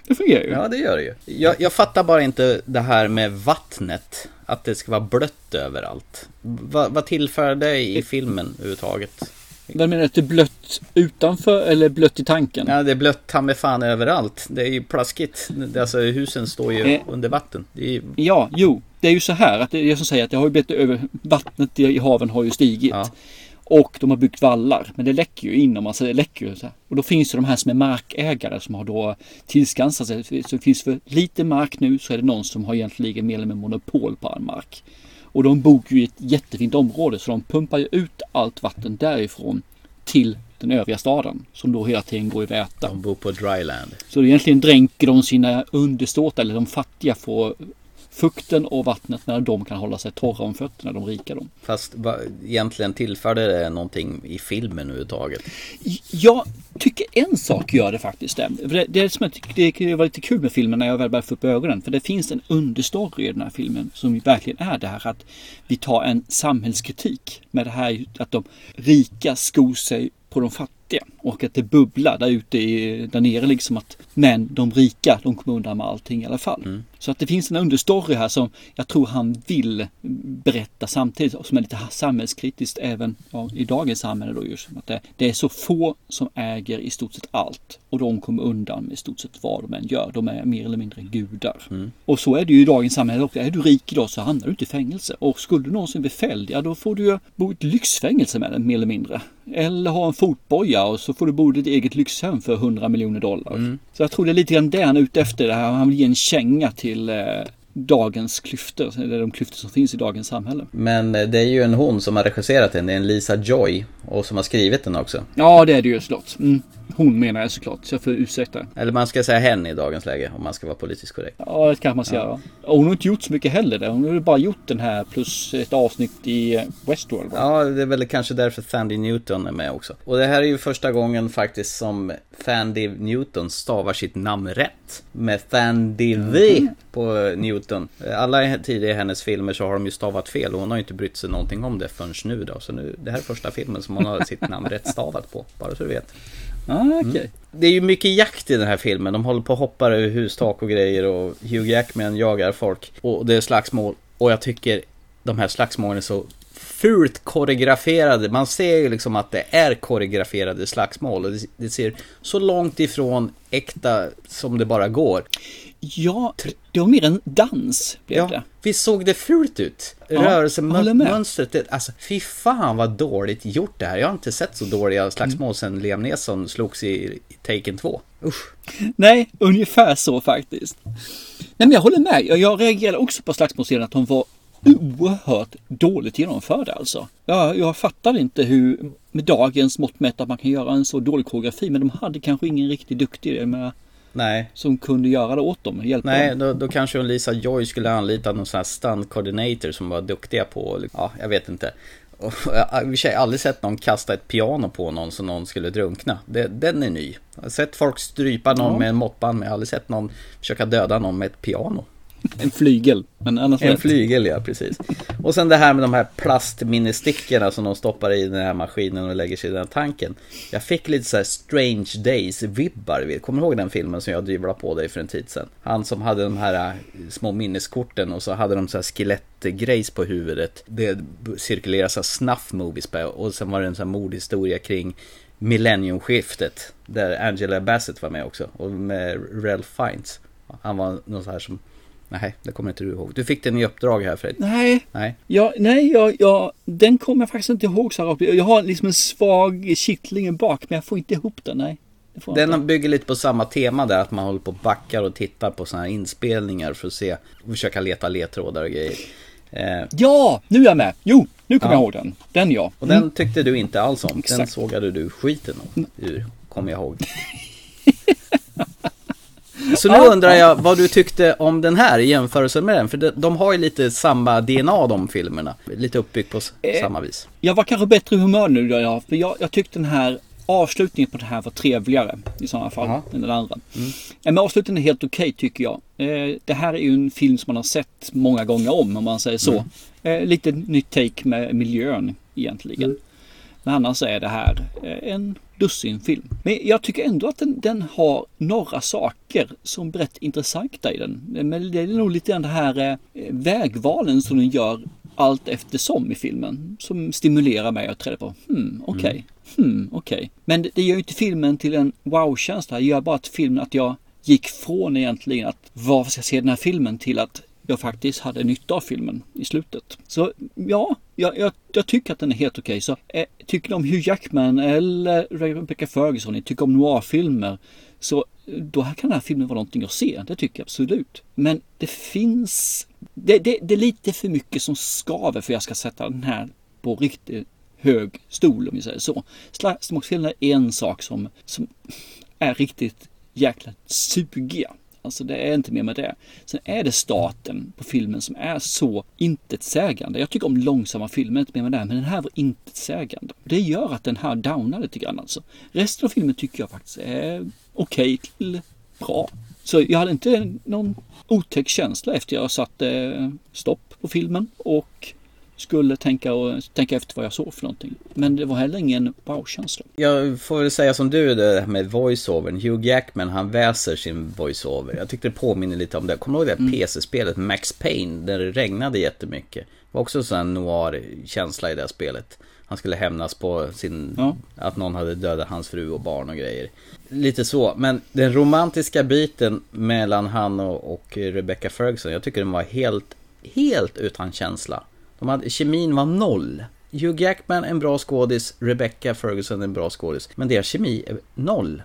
Det fungerar ju. Ja, det gör det ju. Jag, jag fattar bara inte det här med vattnet. Att det ska vara blött överallt. Va, vad tillför det i filmen överhuvudtaget? Vad menar du? Att det är blött utanför eller blött i tanken? Ja, det är blött ta med fan överallt. Det är ju plaskigt. Det, alltså husen står ju Eh. under vatten. Ju... Ja, jo. Det är ju så här att det är jag som säger att det har ju blivit över vattnet i i haven har ju stigit. Ja. Och de har byggt vallar. Men det läcker ju in om man säger det läcker ju så här. Och då finns det de här som är markägare som har då tillskansat sig. Så det finns för lite mark nu så är det någon som har egentligen mer eller mindre monopol på all mark. Och de bor ju i ett jättefint område så de pumpar ju ut allt vatten därifrån till den övriga staden. Som då hela tiden går i väta. De bor på dryland. Så egentligen dränker de sina underståtar, eller de fattiga får fukten och vattnet när de kan hålla sig torra om fötterna, de rika de. Fast va, egentligen tillförde det någonting i filmen överhuvudtaget. Jag tycker en sak gör det faktiskt det. Det, det, som jag tycker, det var lite kul med filmen när jag väl började få upp ögonen. För det finns en understory i den här filmen som verkligen är det här att vi tar en samhällskritik med det här att de rika skor sig på de fattiga och att det bubblar där ute i, där nere liksom att men de rika de kommer undan med allting i alla fall. Mm. Så att det finns en understory här som jag tror han vill berätta samtidigt som är lite samhällskritiskt även i dagens samhälle då just att det, det är så få som äger i stort sett allt och de kommer undan med i stort sett vad de än gör. De är mer eller mindre gudar. Mm. Och så är det ju i dagens samhälle också. Är du rik idag så hamnar du inte i fängelse och skulle du någonsin bli fälld, ja då får du bo i ett lyxfängelse med mer eller mindre. Eller ha en fotboja och så får du bo i ditt eget lyxhem för 100 miljoner dollar. Mm. Så jag tror det är lite grann det han är ute efter. Det här. Han vill ge en känga till eh, dagens klyftor, eller de klyftor som finns i dagens samhälle. Men eh, det är ju en hon som har regisserat den, det är en Lisa Joy och som har skrivit den också. Ja, det är det ju såklart. Mm. Hon menar jag såklart, så jag får ursäkta. Eller man ska säga henne i dagens läge om man ska vara politiskt korrekt. Ja, det kanske man ska göra. Och hon har inte gjort så mycket heller. Där. Hon har bara gjort den här plus ett avsnitt i eh, Westworld. va? Ja, det är väl kanske därför Thandy Newton är med också. Och det här är ju första gången faktiskt som Thandy Newton stavar sitt namn rätt. Med Thandy V på Newton. Alla tidigare hennes filmer så har de ju stavat fel och hon har ju inte brytt sig någonting om det förrän nu då. Så nu, det här är första filmen som hon har sitt namn rätt stavat på. Bara så du vet. Ah, okej. Mm. Det är ju mycket jakt i den här filmen. De håller på och hoppar över hustak och grejer och Hugh Jackman jagar folk. Och det är slagsmål. Och jag tycker de här slagsmålen är så fult koreograferade. Man ser ju liksom att det är koreograferade slagsmål och det, det ser så långt ifrån äkta som det bara går. Ja, det var mer en dans blev Ja, det. visst såg det fult ut? Ja. Rörelsemönstret, det- alltså fy fan vad dåligt gjort det här. Jag har inte sett så dåliga slagsmål Mm. sedan Liam Neeson slogs i, i Taken 2. Usch. Nej, ungefär så faktiskt. Nej, men jag håller med. Jag, jag reagerade också på slagsmålscenen att de var oerhört dåligt genomförda alltså. Jag, jag fattar inte hur med dagens mått mätt att man kan göra en så dålig koreografi. Men de hade kanske ingen riktigt duktig jag menar, Nej. som kunde göra det åt dem. Hjälpa Nej, dem. då, då kanske Lisa Joy skulle anlita någon sån här stunt coordinator som var duktiga på, ja, jag vet inte. Och jag har i och för sig aldrig sett någon kasta ett piano på någon så någon skulle drunkna. Det, den är ny. Jag har sett folk strypa någon Ja. med en måttband men jag har aldrig sett någon försöka döda någon med ett piano. En flygel. Men annars En flygel, ja precis. Och sen det här med de här plastminnestickorna som de stoppar i den här maskinen och lägger sig i den här tanken. Jag fick lite så här Strange Days-vibbar. Kommer du ihåg den filmen som jag drivlade på dig för en tid sedan? Han som hade de här äh, små minneskorten och så hade de så här skelettgrejs på huvudet. Det cirkulerar så här snuff movies på och sen var det en sån här mordhistoria kring millenniumskiftet. Där Angela Bassett var med också och med Ralph Fiennes. Han var någon så här som Nej, det kommer inte du ihåg. Du fick den i uppdrag här Fred. Nej, Nej. Ja, nej, jag, jag, den kommer jag faktiskt inte ihåg så rakt. Jag har liksom en svag kittling bak, men jag får inte ihop den. Nej. Jag inte. Den bygger lite på samma tema där, att man håller på och backar och tittar på sådana här inspelningar för att se, och försöka leta ledtrådar och grejer. Eh, Ja, nu är jag med. Jo, nu kommer Ja. jag ihåg den. Den ja. och den tyckte du inte alls om. Den Exakt. sågade du skiten om, ur, kommer jag ihåg. Så nu undrar jag vad du tyckte om den här i jämförelse med den, för de, de har ju lite samma DNA de filmerna. Lite uppbyggt på Eh. samma vis. Jag var kanske bättre i humör nu då jag, för jag, jag tyckte den här avslutningen på det här var trevligare i sådana fall Jaha. än den andra. Mm. Men avslutningen är helt okej tycker jag. Eh, det här är ju en film som man har sett många gånger om om man säger så. Eh, lite nytt take med miljön egentligen. Men annars är det här eh, en dussinfilm. Men jag tycker ändå att den, den har några saker som är rätt intressanta i den. Men det är nog lite grann det här eh, vägvalen som den gör allt eftersom i filmen. Som stimulerar mig att träda på, hmm, okej, hmm, okej. Men det, det gör ju inte filmen till en wow-känsla. Det gör bara att filmen, att jag gick från egentligen att varför ska jag se den här filmen till att jag faktiskt hade nytta av filmen i slutet. Så ja, jag, jag, jag tycker att den är helt okej. Så eh, tycker ni om Hugh Jackman eller Rebecca Ferguson, ni tycker om noirfilmer, så eh, då kan den här filmen vara någonting att se. Det tycker jag absolut. Men det finns, det, det, det är lite för mycket som skaver för jag ska sätta den här på riktigt hög stol om vi säger så. Slagsmålsfilmer är en sak som, som är riktigt jäkla sugiga. Alltså det är inte mer med det. Sen är det starten på filmen som är så intetsägande. Jag tycker om långsamma filmer, inte mer med det, men den här var intetsägande. Det gör att den här downar lite grann alltså. Resten av filmen tycker jag faktiskt är okej till bra. Så jag hade inte någon otäck känsla efter jag satte stopp på filmen och skulle tänka, och, tänka efter vad jag såg för någonting. Men det var heller ingen wow-känsla. Jag får väl säga som du det här med voiceovern. Hugh Jackman han väser sin voiceover. Jag tyckte det påminner lite om det. Kommer du ihåg det Mm. PC-spelet Max Payne? Där det regnade jättemycket. Det var också en sån här noir-känsla i det här spelet. Han skulle hämnas på sin... Ja. Att någon hade dödat hans fru och barn och grejer. Lite så. Men den romantiska biten mellan han och, och Rebecca Ferguson. Jag tycker den var helt, helt utan känsla. De hade, kemin var noll. Hugh Jackman en bra skådis, Rebecca Ferguson en bra skådis. Men deras kemi är noll.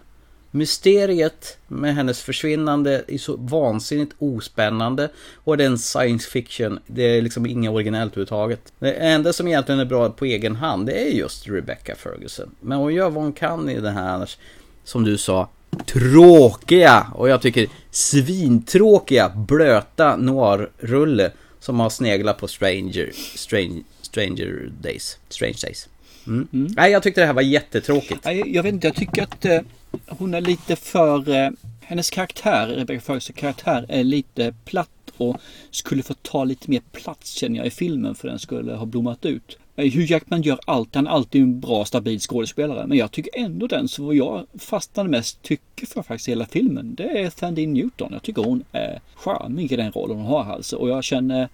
Mysteriet med hennes försvinnande är så vansinnigt ospännande. Och den science fiction, det är liksom inget originellt överhuvudtaget. Det enda som egentligen är bra på egen hand, det är just Rebecca Ferguson. Men hon gör vad hon kan i den här annars, som du sa, tråkiga och jag tycker svintråkiga blöta noir-rulle som har sneglat på Stranger, Strange, Stranger Days. Strange Days. Mm. Nej, jag tyckte det här var jättetråkigt. Nej, Jag vet inte, jag tycker att eh, hon är lite för... Eh, hennes karaktär, Rebecca Ferguson karaktär, är lite platt och skulle få ta lite mer plats känner jag i filmen för den skulle ha blommat ut. Eh, Hugh Jackman gör allt, han är alltid en bra stabil skådespelare. Men jag tycker ändå den som jag fastnade mest tycker för faktiskt hela filmen, det är Thandine Newton. Jag tycker hon är charmig i den rollen hon har alltså. Och jag känner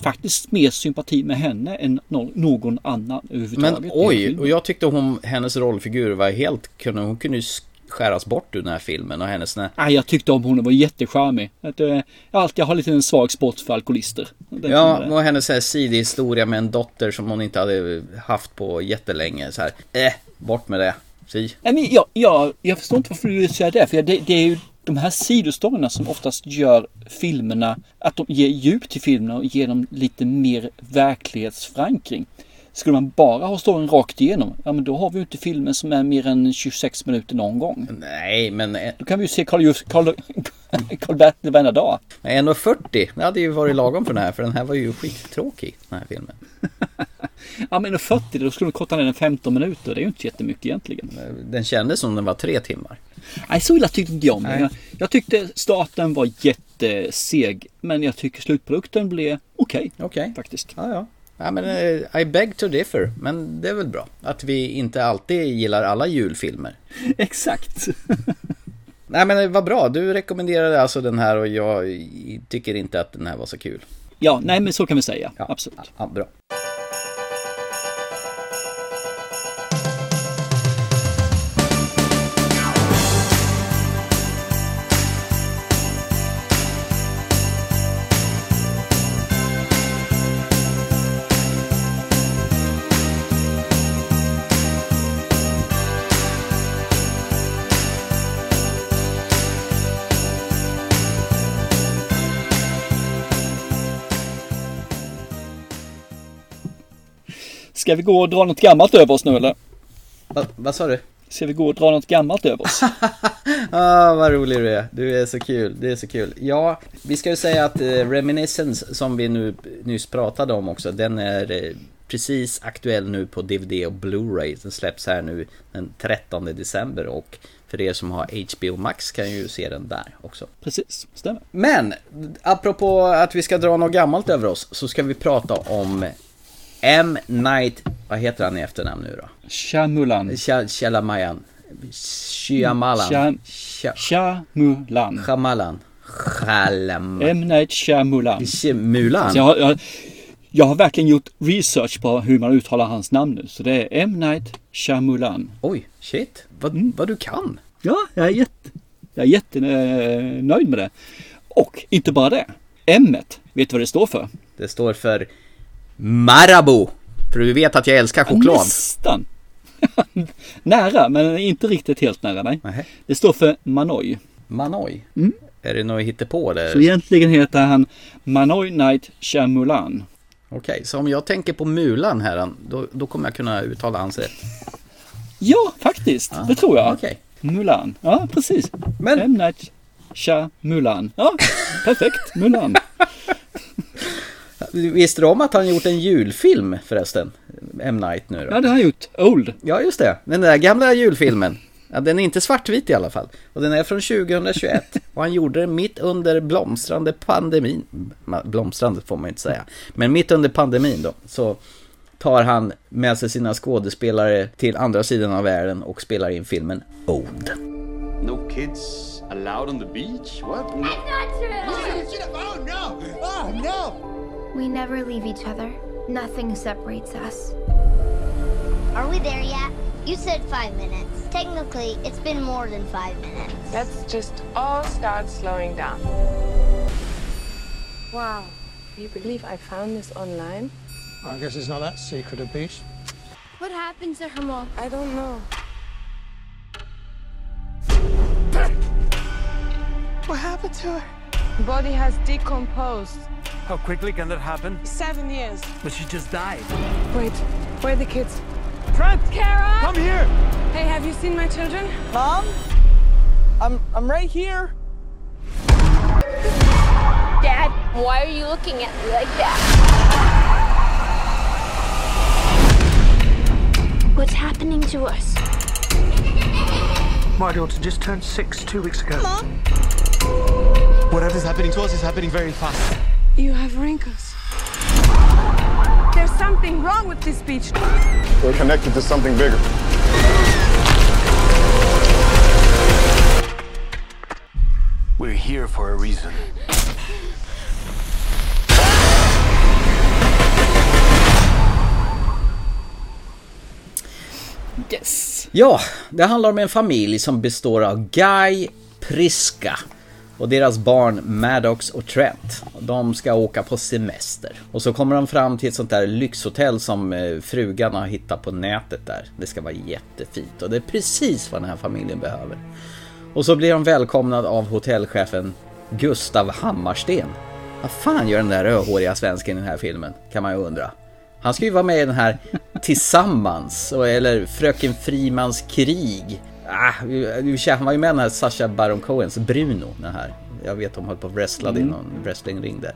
faktiskt mer sympati med henne än nå- någon annan överhuvudtaget. Men oj, och jag tyckte hon, hennes rollfigur var helt, hon kunde ju skäras bort ur den här filmen och hennes Nej, jag tyckte om hon var jättecharmig. Att, eh, jag alltid har lite en svag sport för alkoholister. Ja, och hennes här sidohistoria med en dotter som hon inte hade haft på jättelänge. Så här, eh, bort med det. Fy. Nej, men jag, jag, jag förstår inte varför du säga det. För det, det är ju de här sidostorierna som oftast gör filmerna, att de ger djup till filmerna och ger dem lite mer verklighetsförankring. Skulle man bara ha storyn rakt igenom, ja men då har vi ju inte filmer som är mer än 26 minuter någon gång. Nej, men eh, Då kan vi ju se Karl, Just- Karl, Karl Bertil varenda dag. 1.40, det hade ju varit lagom för den här, för den här var ju skittråkig, den här filmen. Ja men 40, då skulle de korta ner den 15 minuter. Det är ju inte jättemycket egentligen. Den kändes som den var tre timmar. Nej, så illa tyckte inte jag om. Jag, jag tyckte starten var jätteseg. Men jag tycker slutprodukten blev okej. Okej. Faktiskt. Ja, ja. Ja, men eh, I beg to differ. Men det är väl bra. Att vi inte alltid gillar alla julfilmer. Exakt. Nej, men det var bra. Du rekommenderade alltså den här och jag tycker inte att den här var så kul. Ja, nej men så kan vi säga. Absolut. Ja, bra. Ska vi gå och dra något gammalt över oss nu eller? Va, vad sa du? Ska vi gå och dra något gammalt över oss? Ah, vad rolig du är. Du är så kul. Det är så kul. Ja, vi ska ju säga att eh, Reminiscence som vi nu nyss pratade om också, den är eh, precis aktuell nu på DVD och Blu-ray. Den släpps här nu den 13 december och för er som har HBO Max kan ju se den där också. Precis, stämmer. Men, apropå att vi ska dra något gammalt över oss så ska vi prata om M. Night, vad heter han i efternamn nu då? Shyamalan. Sh- Shyamalan. Shyamalan. Shyam- Shy- Shyamalan. Shyamalan. Shyamalan. M. Night. Shyamalan. Så jag, har- jag, jag har verkligen gjort research på hur man uttalar hans namn nu. Så det är M. Night Shyamalan. Oj, shit. Vad, Mm. vad du kan. Ja, jag är jätte, jag är jättenöjd med det. Och inte bara det. M. Vet du vad det står för? Det står för Marabou. För du vet att jag älskar choklad. Nästan. nära, men inte riktigt helt nära. Nej. Nähä. Det står för Manoj. Manoj. Mm. Är det något hittepå eller? Så egentligen heter han Manoj Night Shyamalan. Okej, så om jag tänker på Mulan här, då, då kommer jag kunna uttala hans rätt. Ja, faktiskt. det tror jag. Okej. Mulan. Ja, precis. Men- M. Night Tja, Mulan. Ja, perfekt. Mulan. Visste du om att han gjort en julfilm förresten? M. Night nu då? Ja, det har han gjort. Old. Ja, just det. Den där gamla julfilmen. Ja, den är inte svartvit i alla fall. Och den är från 2021. Och han gjorde den mitt under blomstrande pandemin. Blomstrande får man inte säga. Men mitt under pandemin då. Så tar han med sig sina skådespelare till andra sidan av världen och spelar in filmen Old. No kids allowed on the beach? What? No. Oh no! Oh no! We never leave each other. Nothing separates us. Are we there yet? You said five minutes. Technically, it's been more than five minutes. Let's just all start slowing down. Wow. Do you believe I found this online? I guess it's not that secret a beach. What happened to her mom? I don't know. What happened to her? Her body has decomposed. How quickly can that happen? Seven years. But she just died. Wait, where are the kids? Trent! Kara! Come here! Hey, have you seen my children? Mom? I'm I'm right here. Dad, why are you looking at me like that? What's happening to us? My daughter just turned six two weeks ago. Mom? Whatever's happening to us is happening very fast. You have wrinkles. There's something wrong with this beach. We're connected to something bigger. We're here for a reason. Yes. Ja, det handlar om en familj som består av Guy Priska och deras barn Maddox och Trent. De ska åka på semester. Och så kommer de fram till ett sånt där lyxhotell som eh, frugan har hittat på nätet där. Det ska vara jättefint och det är precis vad den här familjen behöver. Och så blir de välkomnade av hotellchefen Gustav Hammarsten. Vad fan gör den där rödhåriga svensken i den här filmen? Kan man ju undra. Han ska ju vara med i den här Tillsammans, eller Fröken Frimans krig. Ah, han var ju med i den här Sacha Baron Cohens Bruno, den här. Jag vet de höll på och wrestlade i Mm. någon wrestlingring där.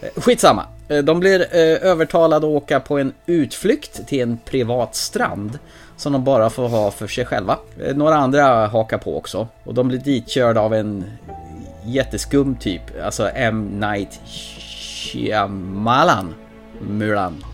Eh, Skitsamma. Eh, De blir eh, övertalade att åka på en utflykt till en privat strand som de bara får ha för sig själva. Några andra hakar på också och de blir ditkörda av en jätteskum typ, alltså M. Night Shyamalan. Mulan.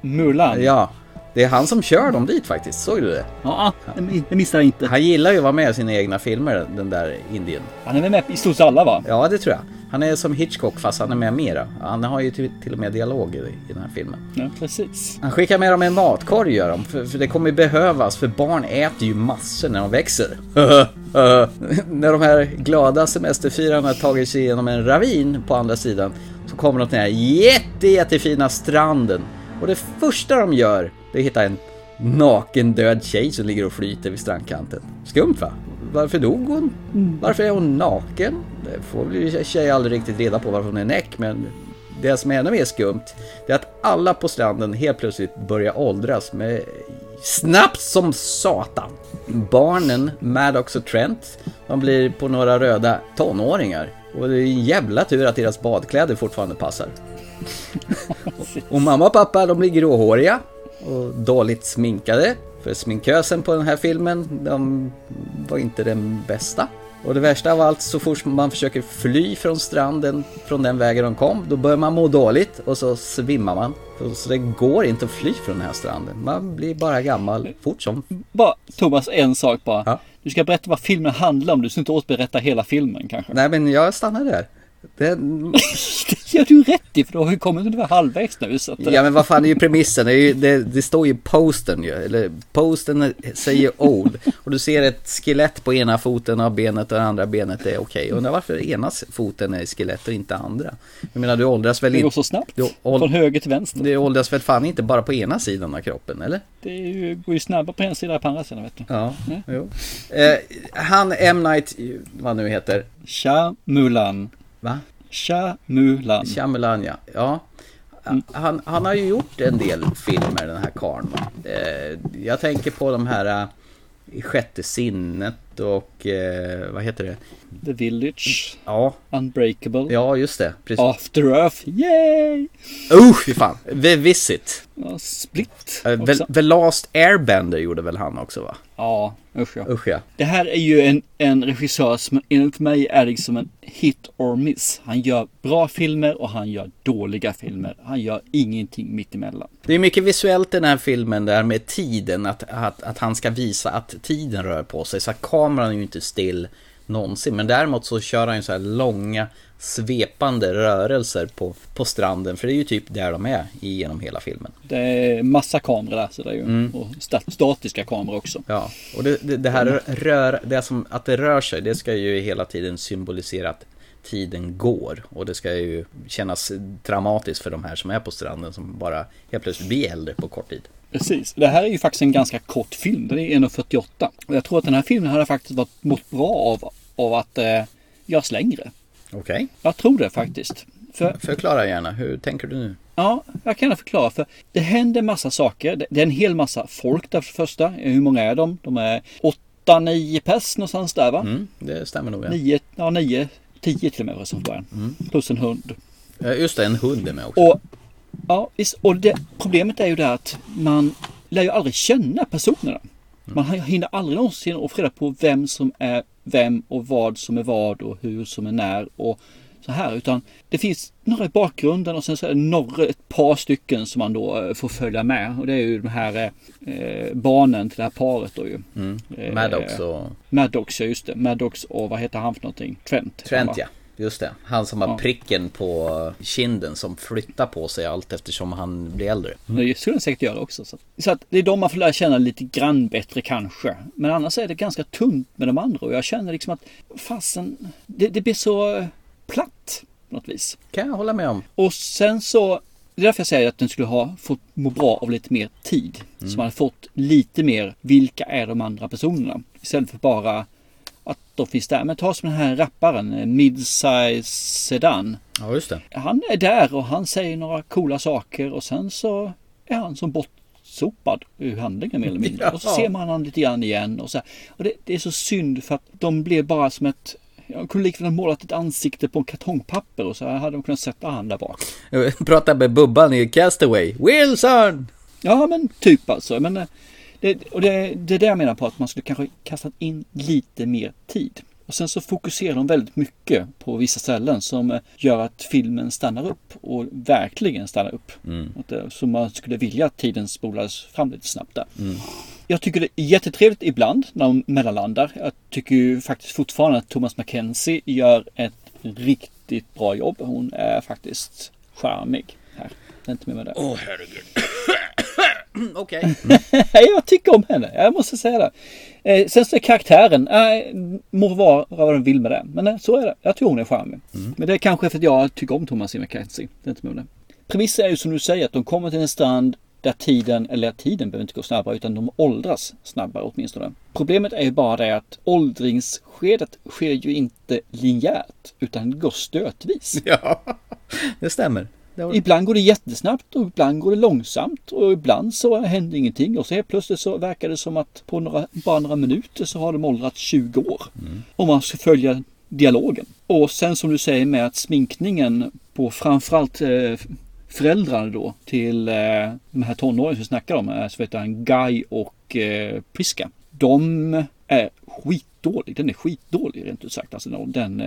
Mulan. ja, det är han som kör dem dit faktiskt, såg du det? Ja, det det missar jag inte. Han gillar ju att vara med i sina egna filmer, den där indien. Han är väl med i stort alla va? Ja, det tror jag. Han är som Hitchcock fast han är med mera. Han har ju till, till och med dialog i, i den här filmen. Ja, precis. Han skickar med dem en matkorg gör de, för, för det kommer ju behövas för barn äter ju massor när de växer. när de här glada semesterfirarna tagit sig igenom en ravin på andra sidan så kommer de till den här jätte, jättefina stranden. Och det första de gör det är att hitta en naken död tjej som ligger och flyter vid strandkanten. Skumt va? Varför dog hon? Varför är hon naken? Det får väl tjej aldrig riktigt reda på varför hon är näck men det som är ännu mer skumt det är att alla på stranden helt plötsligt börjar åldras med snabbt som satan. Barnen, Maddox och Trent, de blir på några röda tonåringar. Och det är en jävla tur att deras badkläder fortfarande passar. Och mamma och pappa de blir gråhåriga och dåligt sminkade. För sminkösen på den här filmen, de var inte den bästa. Och det värsta av allt, så fort man försöker fly från stranden, från den vägen de kom, då börjar man må dåligt och så svimmar man. Så det går inte att fly från den här stranden. Man blir bara gammal fort som... Bara Thomas, en sak bara. Du ska berätta vad filmen handlar om. Du ska inte återberätta hela filmen kanske. Nej men jag stannar där. Det... det gör du rätt i för du har ju kommit ungefär halvvägs nu. Så att, Ja men vad fan det är ju premissen, det, är ju, det, det står ju posten ju, eller posten säger old och du ser ett skelett på ena foten av benet och det andra benet är okej. Undrar varför ena foten är skelett och inte andra? Jag menar du åldras väl Det går inte... så snabbt. Du åld- Från höger till vänster. Det åldras väl fan inte bara på ena sidan av kroppen, eller? Det ju, går ju snabbare på en sida än på andra sidan vet du. Ja, jo. Eh, han M. Night, vad nu heter. Mulan. Va? Tja Mulan. Shyamalan ja. ja. Han, han har ju gjort en del filmer den här karln. Eh, jag tänker på de här eh, i Sjätte sinnet och eh, vad heter det? The Village. Ja. Unbreakable. Ja, just det. Precis. After Earth. Yay! Usch, fy fan. The Visit. Ja, Split. Uh, the, the Last Airbender gjorde väl han också va? Ja, usch ja. Usch ja. Det här är ju en, en regissör som enligt mig är liksom en hit or miss. Han gör bra filmer och han gör dåliga filmer. Han gör ingenting mittemellan. Det är mycket visuellt i den här filmen där med tiden, att, att, att han ska visa att tiden rör på sig. Så att kameran är ju inte still någonsin. Men däremot så kör han ju så här långa svepande rörelser på, på stranden. För det är ju typ där de är genom hela filmen. Det är massa kameror där så det är ju. Mm. Och sta- statiska kameror också. Ja, och det, det, det här rör, det som, att det rör sig, det ska ju hela tiden symbolisera att tiden går. Och det ska ju kännas dramatiskt för de här som är på stranden som bara helt plötsligt blir äldre på kort tid. Precis. Det här är ju faktiskt en ganska kort film. Den är 1.48. Och jag tror att den här filmen hade faktiskt varit mått bra av, av att eh, göras längre. Okej. Okay. Jag tror det faktiskt. För, Förklara gärna, hur tänker du nu? Ja, jag kan förklara. För det händer massa saker. Det, det är en hel massa folk där för det första. Hur många är de? De är 8-9 pers någonstans där va? Mm, det stämmer nog. Ja. 9, ja 9, 10 till och med från början. Mm. Plus en hund. Just det, en hund är med också. Och, ja, visst, och det, problemet är ju det att man lär ju aldrig känna personerna. Man hinner aldrig någonsin att få reda på vem som är vem och vad som är vad och hur som är när och så här. Utan det finns några i bakgrunden och sen så är det några, ett par stycken som man då eh, får följa med. Och det är ju de här eh, barnen till det här paret då ju. Mm. Maddox och... Eh, Maddox, ja just det. Maddox och vad heter han för någonting? Trent. Trent ja. Just det. Han som har Ja. pricken på kinden som flyttar på sig allt eftersom han blir äldre. Det skulle den säkert göra också. Så, så att det är de man får lära känna lite grann bättre kanske. Men annars är det ganska tunt med de andra och jag känner liksom att fasen, det, det blir så platt på något vis. Kan jag hålla med om. Och sen så, det är därför jag säger att den skulle ha fått må bra av lite mer tid. Mm. Så man hade fått lite mer, vilka är de andra personerna? Istället för bara de finns där. Men ta som den här rapparen, eh, Midsize Sedan. Ja, just det. Han är där och han säger några coola saker och sen så är han som bortsopad ur handlingen mer eller mindre. Ja. Och så ser man han lite grann igen och så här. Och det, det är så synd för att de blev bara som ett jag kunde lika väl målat ett ansikte på en kartongpapper och så hade de kunnat sätta han där bak. Prata med Bubban i Castaway. Wilson! Ja men typ alltså. Men, eh, det, och det, det är det jag menar på att man skulle kanske kastat in lite mer tid. Och sen så fokuserar de väldigt mycket på vissa ställen som eh, gör att filmen stannar upp och verkligen stannar upp. Mm. Det, så man skulle vilja att tiden spolades fram lite snabbt där. Mm. Jag tycker det är jättetrevligt ibland när de mellanlandar. Jag tycker ju faktiskt fortfarande att Thomas Mackenzie gör ett riktigt bra jobb. Hon är faktiskt charmig här. Det är inte mer med det. Åh oh, herregud. Okej. jag tycker om henne, jag måste säga det. Eh, sen så är karaktären, eh, må vara vad den vill med det. Men eh, så är det. Jag tror hon är charmig. Men det är kanske för att jag tycker om Thomas McKenzie. Det är inte med det. Premissen är ju som du säger att de kommer till en strand där tiden, eller tiden behöver inte gå snabbare utan de åldras snabbare åtminstone. Problemet är ju bara det att åldringsskedet sker ju inte linjärt utan det går stötvis. Ja, det stämmer. Ibland går det jättesnabbt och ibland går det långsamt och ibland så händer ingenting och så helt plötsligt så verkar det som att på några, bara några minuter så har de åldrats 20 år. Om man ska följa dialogen. Och sen som du säger med att sminkningen på framförallt eh, föräldrarna då till eh, de här tonåringarna som vi snackar om, eh, så vet han Guy och eh, Priska. De är skitdåliga, den är skitdålig rent ut sagt, alltså den, den,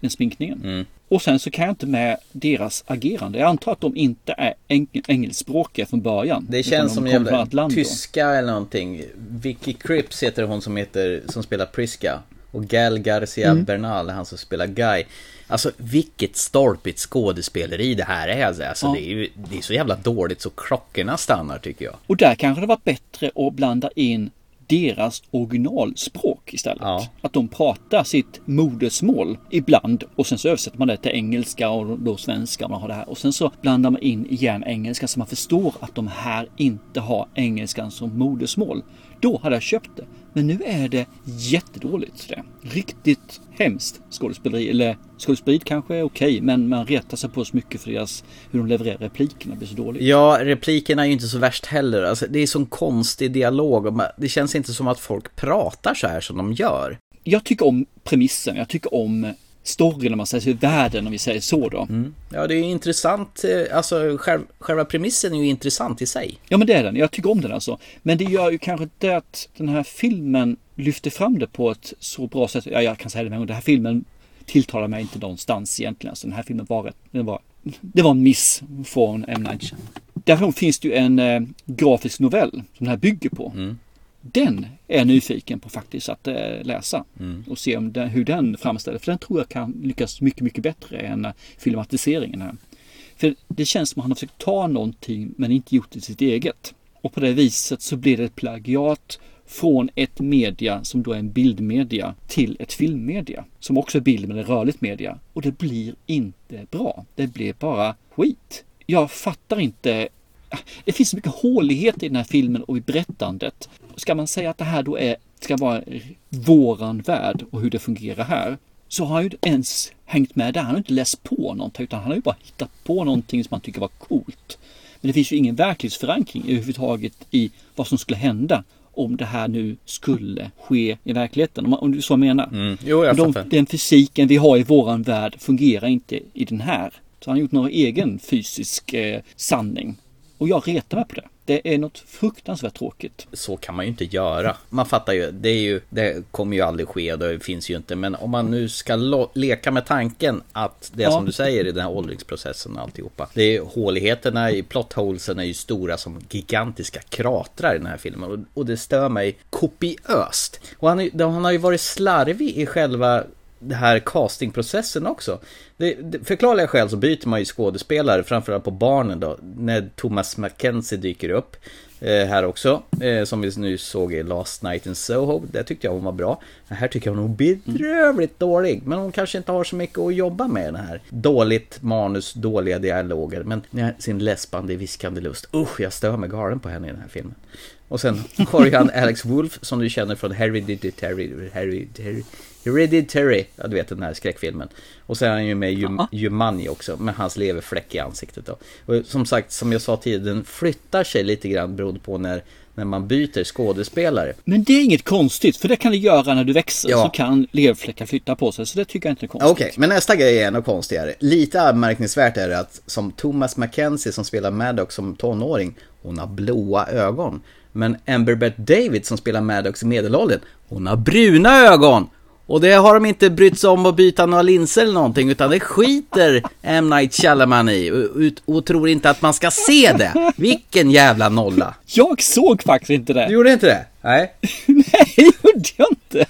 den sminkningen. Mm. Och sen så kan jag inte med deras agerande. Jag antar att de inte är eng- engelskspråkiga från början. Det känns de som jävla tyska eller någonting. Vicky Cripps heter hon som, heter, som spelar Priska. Och Gal Garcia Mm. Bernal, han som spelar Guy. Alltså vilket stolpigt skådespeleri det här är. Alltså, Ja. det, är ju, det är så jävla dåligt så klockorna stannar tycker jag. Och där kanske det var bättre att blanda in deras originalspråk istället. Att de pratar sitt modersmål ibland och sen så översätter man det till engelska och då svenska. och Man har det här. Och sen så blandar man in igen engelska så man förstår att de här inte har engelskan som modersmål. Då hade jag köpt det. Men nu är det jättedåligt. Det. Riktigt hemskt skådespeleri. Eller skådespeleriet kanske är okej, men man retar sig på så mycket för deras, hur de levererar replikerna blir så dåligt. Ja, replikerna är ju inte så värst heller. Alltså, det är sån konstig dialog. Det känns inte som att folk pratar så här som de gör. Jag tycker om premissen, jag tycker om storyn om man säger så, världen om vi säger så då. Ja, det är intressant. eh, Alltså, själv, själva premissen är ju intressant i sig. Ja men det är den, jag tycker om den alltså. Men det gör ju kanske det att den här filmen lyfter fram det på ett så bra sätt. Ja, jag kan säga det med den här filmen tilltalar mig inte någonstans egentligen. Alltså den här filmen var, den var, det var en miss från M. Night. Därför finns det ju en eh, grafisk novell som den här bygger på. Den är jag nyfiken på faktiskt att eh, läsa och se om den, hur den framställer. För den tror jag kan lyckas mycket, mycket bättre än eh, filmatiseringen här. För det känns som att han har försökt ta någonting men inte gjort det sitt eget. Och på det viset så blir det ett plagiat från ett media som då är en bildmedia till ett filmmedia som också är bild men är rörligt media. Och det blir inte bra. Det blir bara skit. Jag fattar inte. Det finns så mycket hålighet i den här filmen och i berättandet. Ska man säga att det här då är, ska vara våran värld och hur det fungerar här så har han ju inte ens hängt med där. Han har inte läst på någonting utan han har ju bara hittat på någonting som han tycker var coolt. Men det finns ju ingen verklighetsförankring överhuvudtaget i vad som skulle hända om det här nu skulle ske i verkligheten. Om, om du så menar. Mm. Jo, jag De, den fysiken vi har i våran värld fungerar inte i den här. Så han har gjort någon egen fysisk eh, sanning. Och jag retar mig på det. Det är något fruktansvärt tråkigt. Så kan man ju inte göra. Man fattar ju, det är ju, det kommer ju aldrig ske, det finns ju inte. Men om man nu ska lo- leka med tanken att det är Ja. som du säger i den här åldringsprocessen och alltihopa. Det är håligheterna i plotholesen är ju stora som gigantiska kratrar i den här filmen. Och, och det stör mig kopiöst. Och han, är- han har ju varit slarvig i själva det här castingprocessen också. Det, det, förklarliga skäl så byter man ju skådespelare, framförallt på barnen då, när Thomas Mackenzie dyker upp. Eh, här också, eh, som vi nu såg i Last Night in Soho. Där tyckte jag hon var bra. Men här tycker jag hon är bedrövligt dålig. Men hon kanske inte har så mycket att jobba med den här. Dåligt manus, dåliga dialoger. Men sin läspande, viskande lust. Usch, jag stör mig galen på henne i den här filmen. Och sen har ju han Alex Wolf som du känner från Hereditary, Hereditary, Hereditary, ja du vet den här skräckfilmen. Och sen är han ju med i Jum- Jumanji också, med hans leverfläck i ansiktet då. Och som sagt, som jag sa tidigare, den flyttar sig lite grann beroende på när, när man byter skådespelare. Men det är inget konstigt, för det kan det göra när du växer. Ja. Så kan leverfläckar flytta på sig, så det tycker jag inte är konstigt. Okej, men nästa grej är ännu konstigare. Lite anmärkningsvärt är det att som Thomas Mackenzie som spelar Maddox som tonåring, hon har blåa ögon. Men Amber Beth David som spelar Maddox i medelåldern, hon har bruna ögon! Och det har de inte brytt sig om att byta några linser eller någonting, utan det skiter M. Night Shyamalan i och, och tror inte att man ska se det. Vilken jävla nolla! Jag såg faktiskt inte det. Du gjorde inte det? Nej. Nej, det gjorde jag inte.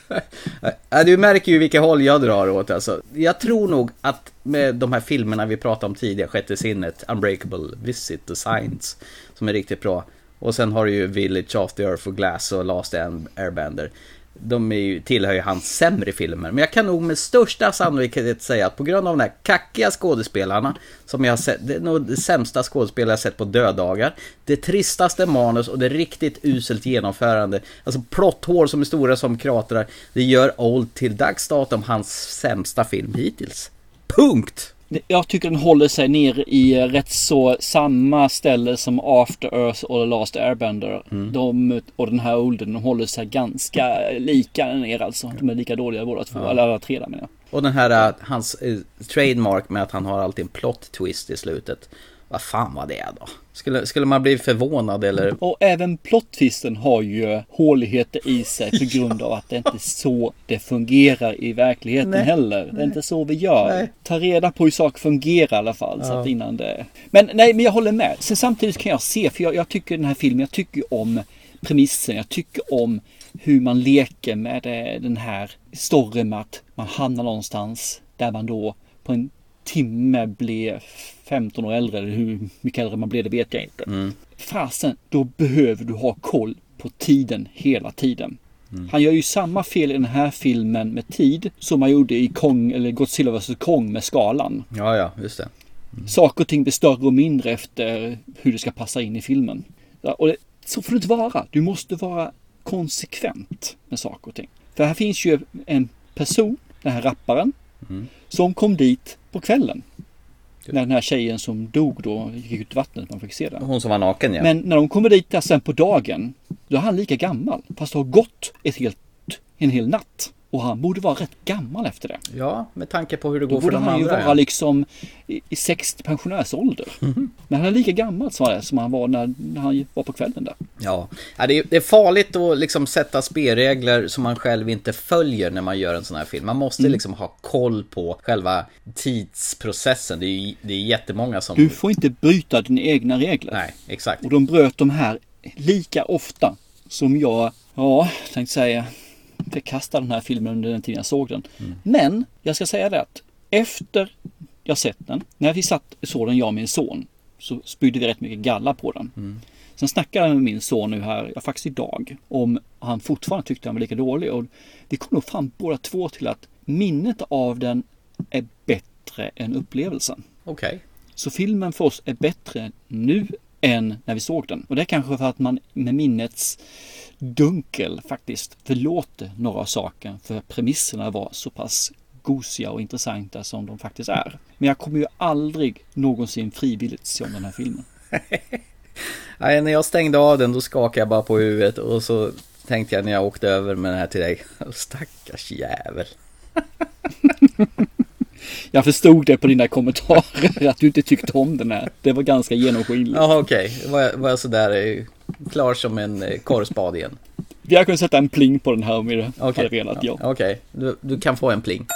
Du märker ju vilka håll jag drar åt alltså. Jag tror nog att med de här filmerna vi pratade om tidigare, Sjätte sinnet, Unbreakable, Visit, The Signs, som är riktigt bra. Och sen har du ju Village, of the Earth och Glass och Last Airbender. De är ju, tillhör ju hans sämre filmer. Men jag kan nog med största sannolikhet säga att på grund av de här kackiga skådespelarna, som jag har sett, det är nog det sämsta skådespelare jag sett på döddagar. Det tristaste manus och det riktigt uselt genomförande. Alltså plotthål som är stora som kratrar. Det gör Old till dags datum hans sämsta film hittills. Punkt! Jag tycker den håller sig ner i rätt så samma ställe som After Earth och The Last Airbender. Mm. De och den här Olden, de håller sig ganska lika ner alltså. De är lika dåliga båda två, Ja. eller alla tre där menar jag. Och den här, äh, hans eh, trademark med att han har alltid en plot twist i slutet. Vad fan var det då? Skulle, skulle man bli förvånad eller? Och även plottvisten har ju håligheter i sig på grund av att det inte är så det fungerar i verkligheten Nej. heller. Det är inte så vi gör. Nej. Ta reda på hur saker fungerar i alla fall. Så Ja. att innan det... Men nej, men jag håller med. Sen samtidigt kan jag se, för jag, jag tycker den här filmen, jag tycker om premissen, jag tycker om hur man leker med eh, den här storyn med att man hamnar någonstans där man då på en timme blir 15 år äldre, eller hur mycket äldre man blir det vet jag inte. Mm. Fasen, då behöver du ha koll på tiden hela tiden. Mm. Han gör ju samma fel i den här filmen med tid som han gjorde i Kong, eller Godzilla vs Kong med skalan. Ja, ja, just det. Saker och ting blir större och mindre efter hur det ska passa in i filmen. Ja, och det, så får det inte vara. Du måste vara konsekvent med saker och ting. För här finns ju en person, den här rapparen, som kom dit på kvällen. När den här tjejen som dog då gick ut i vattnet, man fick se det. Hon som var naken ja. Men när de kommer dit där sen på dagen, då är han lika gammal. Fast det har gått ett helt, en hel natt. Och han borde vara rätt gammal efter det. Ja, med tanke på hur det Då går för borde de han ju andra. vara liksom... i, i 60 pensionärsålder. Men han är lika gammal som han, var när, när han var på kvällen där. Ja, Ja, det är, det är farligt att liksom sätta spelregler som man själv inte följer när man gör en sån här film. Man måste Mm. liksom ha koll på själva tidsprocessen. Det är, ju- det är jättemånga som... Du får inte bryta dina egna regler. Nej, exakt. Och de bröt de här lika ofta som jag, ja, tänkte säga, förkastade den här filmen under den tiden jag såg den. Men jag ska säga det att efter jag sett den, när vi satt såg den jag och min son, så spydde vi rätt mycket galla på den. Sen snackade jag med min son nu här, ja, faktiskt idag, om han fortfarande tyckte den var lika dålig. Och vi kom nog fram båda två till att minnet av den är bättre än upplevelsen. Okej. Så filmen för oss är bättre nu än när vi såg den. Och det är kanske för att man med minnets dunkel faktiskt förlåter några saker för premisserna var så pass gosiga och intressanta som de faktiskt är. Men jag kommer ju aldrig någonsin frivilligt se om den här filmen. Nej, när jag stängde av den då skakade jag bara på huvudet och så tänkte jag när jag åkte över med den här till dig. Stackars jävel. Jag förstod det på dina kommentarer att du inte tyckte om den här. Det var ganska genomskinligt. Jaha okej, var, jag- var jag sådär klar som en eh, korvspad igen? Vi hade kunnat sätta en pling på den här om vi hade Okej, velat. Ja. Okej, du, du kan få en pling.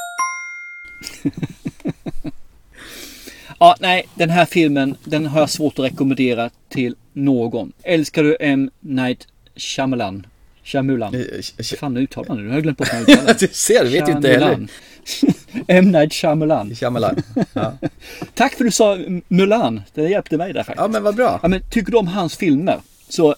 Ja, nej, den här filmen, den har jag svårt att rekommendera till någon. Älskar du M. Night Shyamalan? Shyamalan? Vad fan uttalar man det? Nu har jag glömt bort hur man uttalar. Du ser, vet ju inte heller. M. Night Shyamalan. Shyamalan. Ja. Tack för att du sa Mulan. Det hjälpte mig där faktiskt. ja, men vad bra. Ja, men tycker du om hans filmer så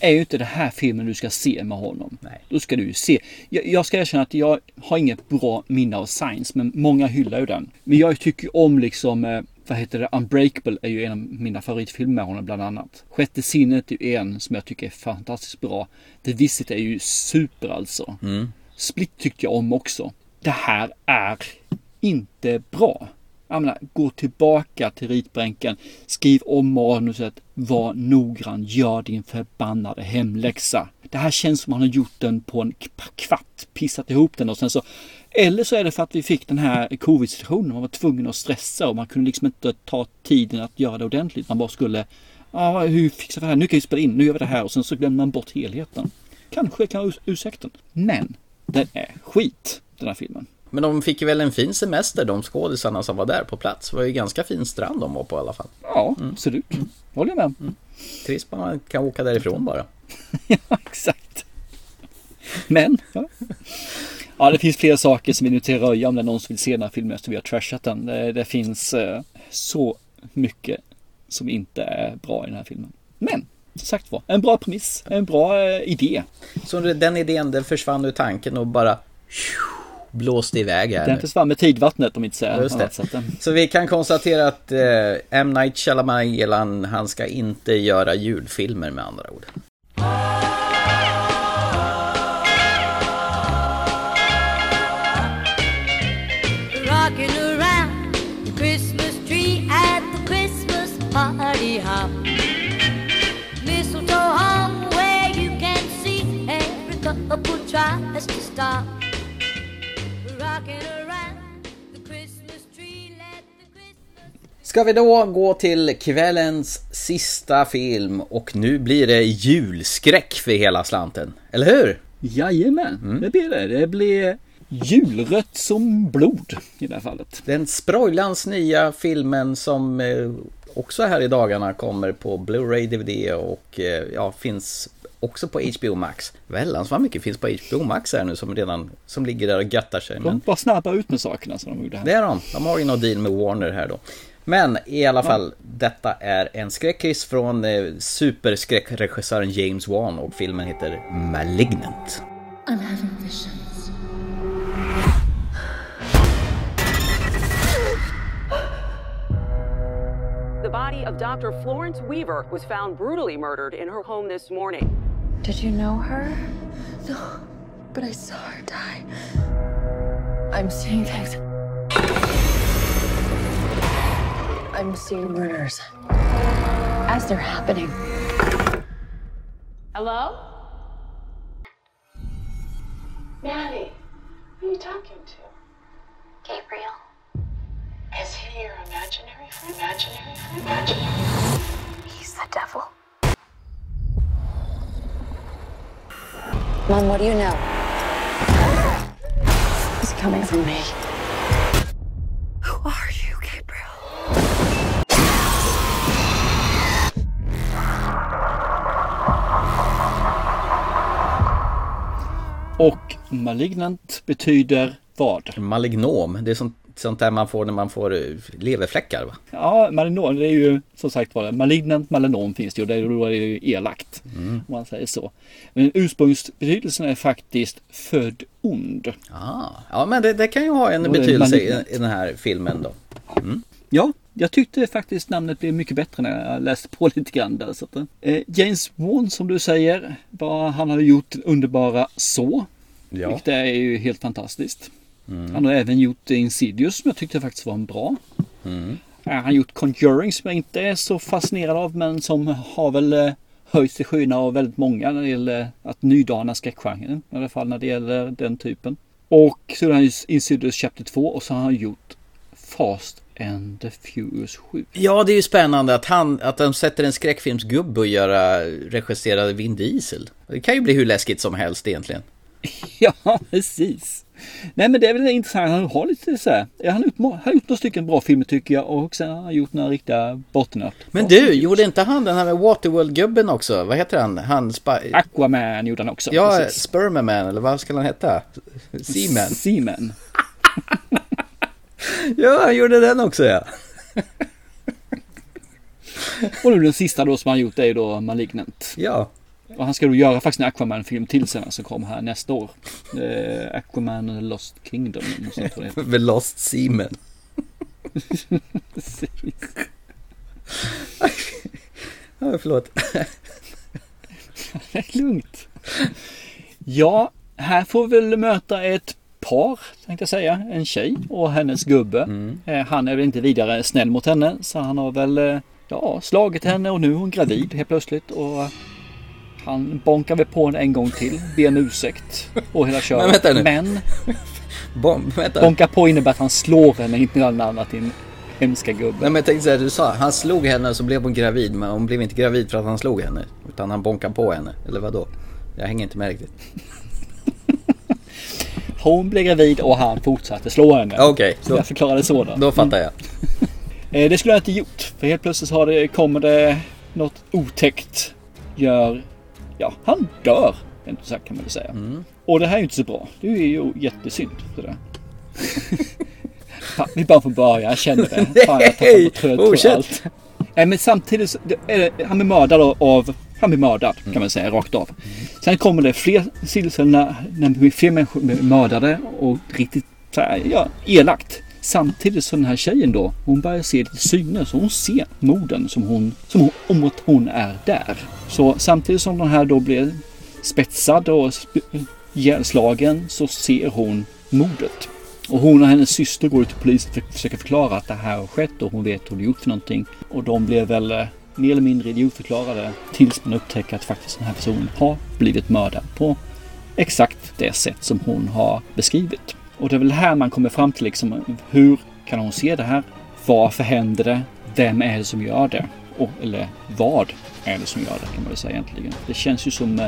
är ju inte det här filmen du ska se med honom. Nej. Då ska du ju se. Jag, jag ska erkänna att jag har inget bra minne av Science, men många hyllar ju den. Men jag tycker om liksom, eh, vad heter det, Unbreakable är ju en av mina favoritfilmer med honom bland annat. Sjätte sinnet är ju en som jag tycker är fantastiskt bra. The Visit är ju super alltså. Split tyckte jag om också. Det här är inte bra. Jag menar, gå tillbaka till ritbänken, skriv om manuset, var noggrann, gör din förbannade hemläxa. Det här känns som att har gjort den på en kvart, pissat ihop den och sen så eller så är det för att vi fick den här covid-situationen, man var tvungen att stressa och man kunde liksom inte ta tiden att göra det ordentligt. Man bara skulle, ja hur fixar vi det här? Nu kan vi spela in, nu gör vi det här och sen så glömmer man bort helheten. Kanske kan jag ursäkten. Men den är skit, den här filmen. Men de fick väl en fin semester, de skådisarna som var där på plats. Det var ju ganska fin strand de var på i alla fall. Ja, absolut. Håller jag med. Trist bara man kan åka därifrån bara. ja, exakt. Men, ja. ja, det finns flera saker som vi nu till röja om det är någon som vill se den här filmen efter vi har trashat den. Det, det finns eh, så mycket som inte är bra i den här filmen. Men, som sagt var, en bra premiss, en bra eh, idé. Så den idén den försvann ur tanken och bara blåste iväg här Den försvann med tidvattnet om inte säga Just det. Eh, Så vi kan konstatera att eh, M. Night Shyamalan, han ska inte göra julfilmer med andra ord. Mistletoe hung where you can see every couple tries to stop. Ska vi då gå till kvällens sista film och nu blir det julskräck för hela slanten. Eller hur? Jajamän, det blir det. Det blir julrött som blod i det här fallet. Den Sproilans nya filmen som eh, också här i dagarna kommer på Blu-ray, DVD och eh, ja, finns också på HBO Max. Väldans vad mycket finns på HBO Max här nu som redan som ligger där och göttar sig. De var snabba ut med sakerna som de gjorde här. det är de. De har ju någon deal med Warner här då. Men i alla fall, detta är en skräckis från eh, superskräckregissören James Wan och filmen heter Malignant. I'm having visions. The body of Dr. Florence Weaver was found brutally murdered in her home this morning. Did you know her? No, but I saw her die. I'm seeing things. I'm seeing murders as they're happening. Hello? Maddie, who are you talking to? Gabriel. Is he your imaginary friend? Imaginary friend? Imaginary He's the devil. Mom, what do you know? He's coming for me. Who are you, Gabriel? Och malignant betyder vad? Malignom, det är sånt, sånt där man får när man får eh, leverfläckar va? Ja, malinom, det är ju som sagt var malignant melanom finns det ju. Det då är det ju elakt. Mm. Om man säger så. Men ursprungsbetydelsen är faktiskt född ond. Ah, ja men det, det kan ju ha en Då betydelse i, i den här filmen då. Mm. Ja, jag tyckte faktiskt namnet blev mycket bättre när jag läste på lite grann där. Så att, eh, James Wan som du säger, vad han hade gjort underbara så. Ja. Vilket är ju helt fantastiskt. Mm. Han har även gjort Insidious som jag tyckte faktiskt var en bra. Mm. Eh, Han har gjort Conjuring som jag inte är så fascinerad av men som har väl eh, höjts till skyarna av väldigt många när det gäller att nydana skräckgenren. I alla fall när det gäller den typen. Och så har han gjort Insidious Chapter 2 och så har han gjort Fast and the Furious 7. Ja, det är ju spännande att, han, att de sätter en skräckfilmsgubbe och göra regisserade Vin Diesel. Det kan ju bli hur läskigt som helst egentligen. Ja, precis. Nej men det är väl intressant. Han har lite så här. Han har gjort, några stycken bra filmer tycker jag. Och sen har han gjort några riktiga bottennapp. Men du, gjorde inte han den här med Waterworld-gubben också? Vad heter han? Han Aquaman gjorde han också. Ja, precis. Spermaman, eller vad ska han heta? Seaman. Seaman. Ja, han gjorde den också ja. Och nu den sista då som han gjort är ju då Malignant. Ja. Och han ska då göra faktiskt en Aquaman-film till sen som kommer här nästa år. Eh, Aquaman and the Lost Kingdom. The Lost Seaman. Precis. Ja, förlåt. Det är lugnt. Ja, här får vi väl möta ett par, tänkte jag säga. En tjej och hennes gubbe. Eh, Han är väl inte vidare snäll mot henne, så han har väl eh, ja, slagit henne och nu är hon gravid helt plötsligt. Och han bonkar väl på henne en gång till, ber om ursäkt och hela köret. Men. Men vänta. bonka på innebär att han slår henne, inte något annat, din hemska gubbe. Nej men jag tänkte säga, du sa han slog henne så blev hon gravid, men hon blev inte gravid för att han slog henne. Utan han bonkade på henne, eller vad då? Jag hänger inte med riktigt. Hon blev gravid och han fortsatte slå henne. Okej, så jag förklarade så då. Då fattar jag. Eh, Det skulle jag inte gjort. För helt plötsligt har det, kommer det något otäckt. Gör... Ja, han dör. Inte så kan man väl säga. Mm. Och det här är ju inte så bra. Det är ju jättesynd. Sådär. Fan, vi bara får börja. Jag känner det. Fan, jag tappar på fortsätt. allt. Nej, men samtidigt så, det är, han blir mördad av han blir mördad kan man säga rakt av. Sen kommer det fler silser när, när fler människor blir mördade och riktigt så här, ja, elakt. Samtidigt som den här tjejen då, hon börjar se lite syner så hon ser morden som hon, som hon, om att hon är där. Så samtidigt som den här då blir spetsad och sp- ihjälslagen så ser hon mordet. Och hon och hennes syster går till polisen för att försöka förklara att det här har skett och hon vet vad hon har gjort för någonting. Och de blir väl eh, mer eller mindre idiotförklarade tills man upptäcker att faktiskt den här personen har blivit mördad på exakt det sätt som hon har beskrivit. Och det är väl här man kommer fram till liksom hur kan hon se det här? Varför händer det? Vem är det som gör det? Och, eller vad är det som gör det kan man väl säga egentligen. Det känns ju som eh,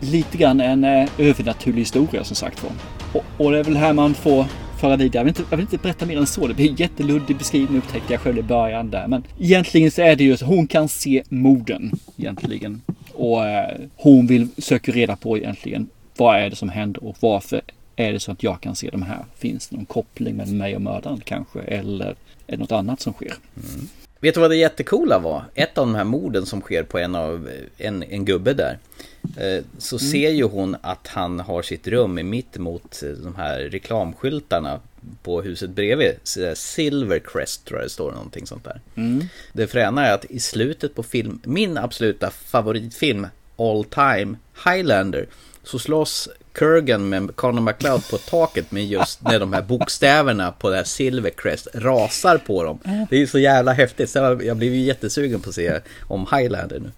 lite grann en eh, övernaturlig historia som sagt var. Och, och det är väl här man får föra vidare. Jag vill, inte, jag vill inte berätta mer än så. Det blir en jätteluddig beskrivning upptäckte jag själv i början där. Men egentligen så är det ju så hon kan se morden egentligen. Och eh, hon vill söka reda på egentligen vad är det som händer och varför är det så att jag kan se de här? Finns det någon koppling mellan mig och mördaren kanske? Eller är det något annat som sker? Vet du vad det jättecoola var? Ett av de här morden som sker på en av en, en gubbe där. eh, Så Mm. ser ju hon att han har sitt rum i mitt mot eh, de här reklamskyltarna på huset bredvid. Silvercrest tror jag det står någonting sånt där. Mm. Det fräna är att i slutet på film, min absoluta favoritfilm All Time Highlander så slåss Kurgan med Connor McLeod på taket med just när de här bokstäverna på det här Silvercrest rasar på dem. Det är ju så jävla häftigt. Så jag, blev ju jättesugen på att se om Highlander nu.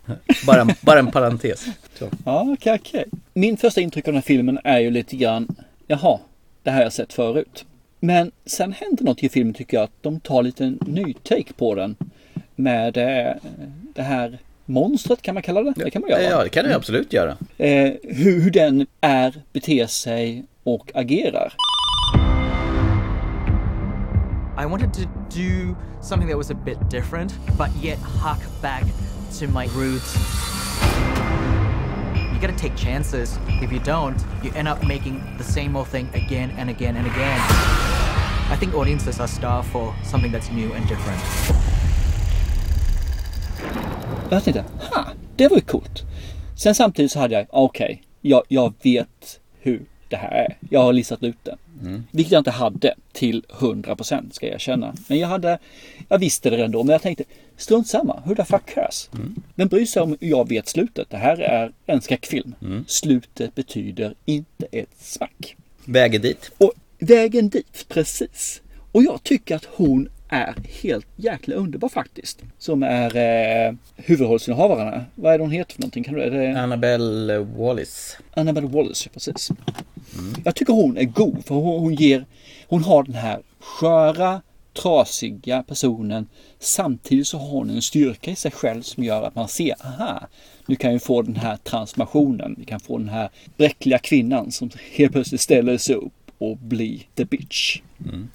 Bara, en- bara en parentes. Så. Ja, okej, okej. Min första intryck av den här filmen är ju lite grann, jaha, det här har jag sett förut. Men sen händer något i filmen tycker jag, att de tar lite ny take på den. Med eh, det här monstret kan man kalla det? Det kan man göra. Ja, det kan du absolut göra. Eh, hur, hur den är, beter sig och agerar. I wanted to do something that was a bit different, but yet hark back to my roots. You gotta take chances. If you don't, you end up making the same old thing again and again and again. I think audiences are starved for something that's new and different. Jag tänkte, ha, det var ju coolt. Sen samtidigt så hade jag, okej, jag, jag vet hur det här är. Jag har listat ut det. Mm. Vilket jag inte hade till 100% ska jag känna. Men jag hade, jag visste det ändå. Men jag tänkte, strunt samma, who the fuck cares? Vem bryr sig om jag vet slutet? Det här är en skräckfilm. Slutet betyder inte ett smack. Vägen dit. Och vägen dit, precis. Och jag tycker att hon är helt jäkla underbar faktiskt. Som är eh, huvudrollsinnehavarna. Vad är det hon heter för någonting? Kan du, är det... Annabelle Wallis. Annabelle Wallace, precis. Jag tycker hon är god för hon, hon ger, hon har den här sköra, trasiga personen. Samtidigt så har hon en styrka i sig själv som gör att man ser, aha, nu kan vi få den här transformationen. Vi kan få den här bräckliga kvinnan som helt plötsligt ställer sig upp och blir the bitch.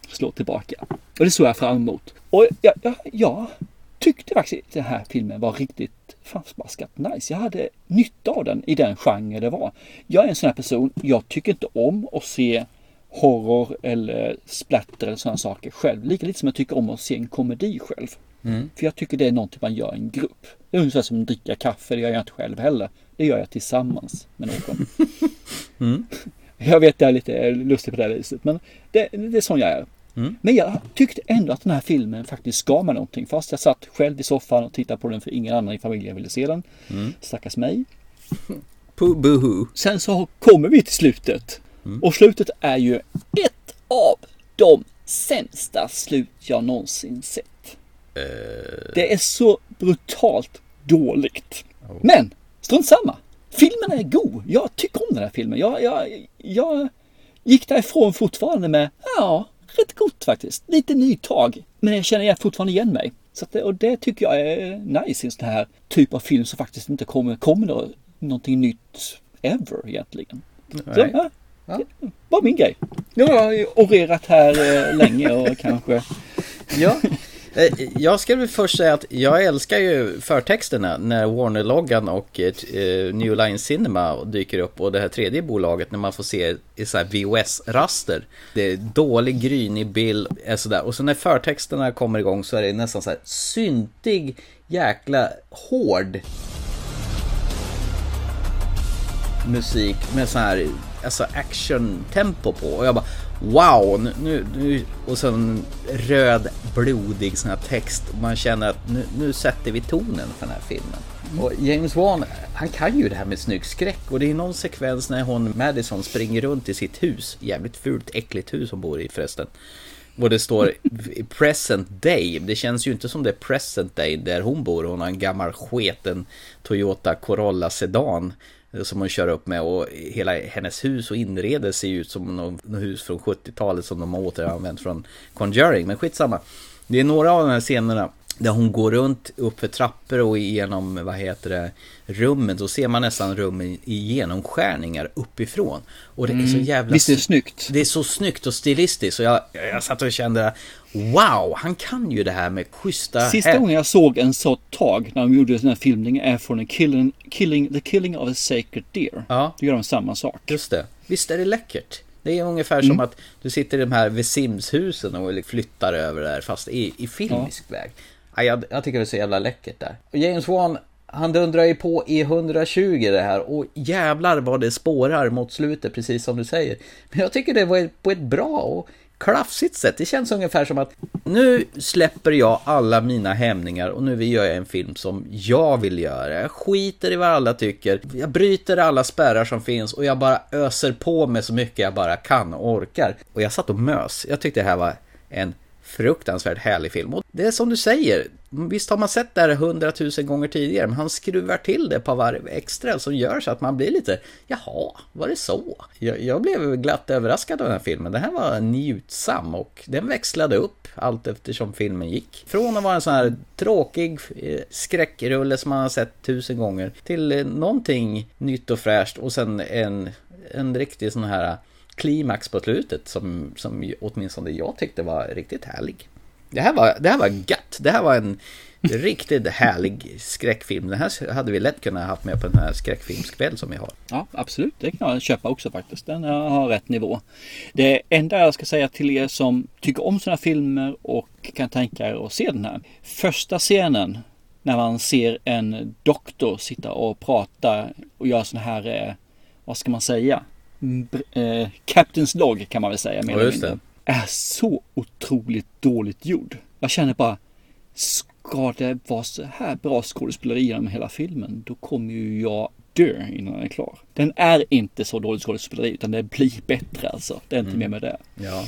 Slår tillbaka. Och det såg jag fram emot. Och jag, jag, jag tyckte faktiskt att den här filmen var riktigt förbaskat nice. Jag hade nytta av den i den genre det var. Jag är en sån här person, jag tycker inte om att se horror eller splatter eller sådana saker själv. Lika lite som jag tycker om att se en komedi själv. Mm. För jag tycker det är någonting man gör i en grupp. Det är ungefär som att dricka kaffe, det gör jag inte själv heller. Det gör jag tillsammans med någon. Mm. Jag vet jag är lite lustig på det här viset men det, det är sån jag är. Mm. Men jag tyckte ändå att den här filmen faktiskt gav mig någonting. Fast jag satt själv i soffan och tittade på den för ingen annan i familjen ville se den. Mm. Stackars mig. Boohoo. Sen så kommer vi till slutet. Och slutet är ju ett av de sämsta slut jag någonsin sett. Det är så brutalt dåligt. Men strunt samma. Filmen är god. Jag tycker om den här filmen. Jag, jag, jag gick därifrån fortfarande med, ja, rätt gott faktiskt. Lite nytag. Men jag känner fortfarande igen mig. Så att det, och det tycker jag är nice i en sån här typ av film som faktiskt inte kommer, kommer nå- någonting nytt ever egentligen. Så, ja, det var min grej. Nu har jag orerat här eh, länge och kanske Ja, Eh, jag ska väl först säga att jag älskar ju förtexterna när Warner-loggan och eh, eh, New Line Cinema dyker upp och det här tredje bolaget när man får se i så här VHS-raster. Det är dålig grynig bild, och sådär. Och så när förtexterna kommer igång så är det nästan så här syntig, jäkla hård musik med så här alltså action-tempo på. Och jag bara wow! Nu, nu, nu. Och så en röd, blodig sån här text. Man känner att nu, nu sätter vi tonen för den här filmen. Och James Wan, han kan ju det här med snygg skräck. Och det är någon sekvens när hon, Madison, springer runt i sitt hus. Jävligt fult, äckligt hus hon bor i förresten. Och det står present day. Det känns ju inte som det är present day där hon bor. Hon har en gammal sketen Toyota Corolla Sedan som hon kör upp med och hela hennes hus och inreder ser ut som något hus från 70-talet som de har återanvänt från Conjuring. Men skitsamma. Det är några av de här scenerna där hon går runt upp för trappor och igenom, vad heter det, rummen. Då ser man nästan rummen i genomskärningar uppifrån. Och det är så Mm. jävla... Visst är det snyggt? Det är så snyggt och stilistiskt. Och jag, jag satt och kände, wow, han kan ju det här med schyssta... Sista gången jag såg en så tag när de gjorde den här filmningen är från killing, killing, The Killing of a Sacred Deer. Ja. Då gör de samma sak. Just det. Visst är det läckert? Det är ungefär som Mm. att du sitter i de här vid Sims-husen och flyttar över där fast i, i filmisk väg. Ja, jag, jag tycker det är så jävla läckert där. Och James Wan, han dundrar ju på i 120 det här och jävlar vad det spårar mot slutet precis som du säger. Men jag tycker det var på ett bra och klafsigt sätt. Det känns ungefär som att nu släpper jag alla mina hämningar och nu gör jag en film som jag vill göra. Jag skiter i vad alla tycker. Jag bryter alla spärrar som finns och jag bara öser på med så mycket jag bara kan och orkar. Och jag satt och mös. Jag tyckte det här var en fruktansvärt härlig film. Och det är som du säger, visst har man sett det här hundratusen gånger tidigare, men han skruvar till det ett par varv extra som gör så att man blir lite, jaha, var det så? Jag, jag blev glatt överraskad av den här filmen. Den här var njutsam och den växlade upp allt eftersom filmen gick. Från att vara en sån här tråkig eh, skräckrulle som man har sett tusen gånger till någonting nytt och fräscht och sen en, en riktig sån här klimax på slutet som, som åtminstone jag tyckte var riktigt härlig. Det här var, det här var gött. Det här var en riktigt härlig skräckfilm. Den här hade vi lätt kunnat haft med på den här skräckfilmskväll som vi har. Ja, absolut. Det kan jag köpa också faktiskt. Den har rätt nivå. Det enda jag ska säga till er som tycker om sådana filmer och kan tänka er att se den här. Första scenen när man ser en doktor sitta och prata och göra sådana här, eh, vad ska man säga? Eh, Captain's Log kan man väl säga mer ja, eller mindre. Är så otroligt dåligt gjord. Jag känner bara, ska det vara så här bra skådespeleri genom hela filmen, då kommer ju jag dö innan den är klar. Den är inte så dåligt skådespeleri utan det blir bättre alltså. Det är inte mm. mer med det. Ja.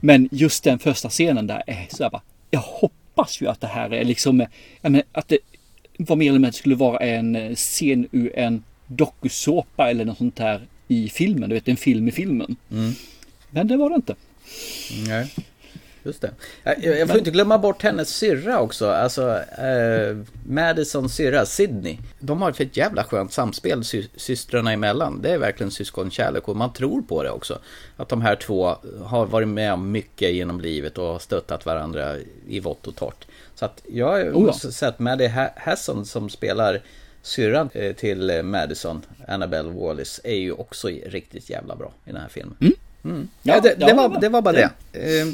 Men just den första scenen där är så här bara, jag hoppas ju att det här är liksom, menar, att det var mer eller mindre skulle vara en scen ur en dokusåpa eller något sånt här i filmen. Du vet, en film i filmen. Mm. Men det var det inte. Nej, just det. Jag, jag får inte glömma bort hennes syrra också. Alltså eh, Madisons syrra, Sydney. De har ett jävla skönt samspel sy systrarna emellan. Det är verkligen syskonkärlek och man tror på det också. Att de här två har varit med om mycket genom livet och stöttat varandra i vått och torrt. Så att jag oh måste säga att Maddie Hasson som spelar syrran eh, till eh, Madison, Annabelle Wallis, är ju också riktigt jävla bra i den här filmen. Mm. Mm. Ja, det, det, var, det var bara det. det. Eh,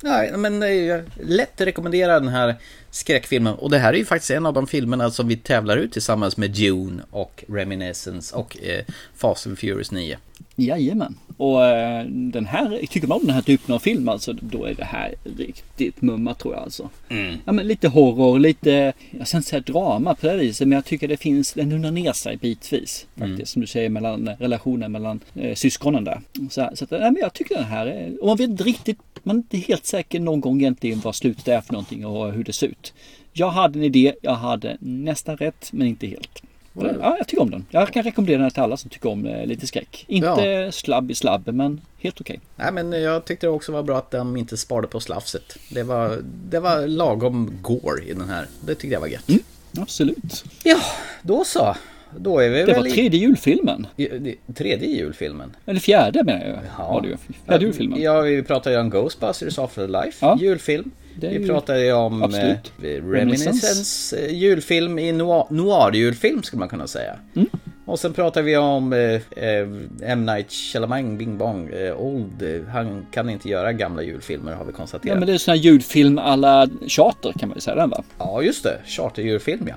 nej, men eh, lätt rekommendera den här skräckfilmen. Och det här är ju faktiskt en av de filmerna som vi tävlar ut tillsammans med Dune och Reminiscence och eh, Fast and Furious 9. Jajamän. Och eh, den här, tycker man om den här typen av film alltså, då är det här riktigt mumma tror jag alltså. Mm. Ja men lite horror, lite, jag ska inte säga drama på det viset, men jag tycker det finns, den undrar ner sig bitvis. Faktiskt, mm. som du säger, mellan relationen mellan eh, syskonen där. Så, så att, ja, men jag tycker den här är, och man vet inte riktigt, man är inte helt säker någon gång egentligen vad slutet är för någonting och hur det ser ut. Jag hade en idé, jag hade nästan rätt, men inte helt. Ja, jag tycker om den. Jag kan rekommendera den till alla som tycker om eh, lite skräck. Inte ja. slabb i slabb, men helt okej. Okay. Nej, men jag tyckte det också var bra att de inte sparade på slafset. Det var, det var lagom gore i den här. Det tyckte jag var gött. Mm, absolut. Ja, då så. Då är vi det väl var tredje julfilmen. I, tredje julfilmen. Eller fjärde menar jag. Ja. Var det ju. Fjärde julfilmen. Ja, vi pratade ju om Ghostbusters Afterlife. Ja. Julfilm. Vi pratade ju om eh, Reminiscence eh, julfilm i noir, noir-julfilm skulle man kunna säga. Mm. Och sen pratar vi om eh, eh, M. Night Shyamalan, Bing Bong, eh, Old. Han kan inte göra gamla julfilmer har vi konstaterat. Ja men det är sån här julfilm alla charter kan man ju säga den va? Ja just det, charterjulfilm ja.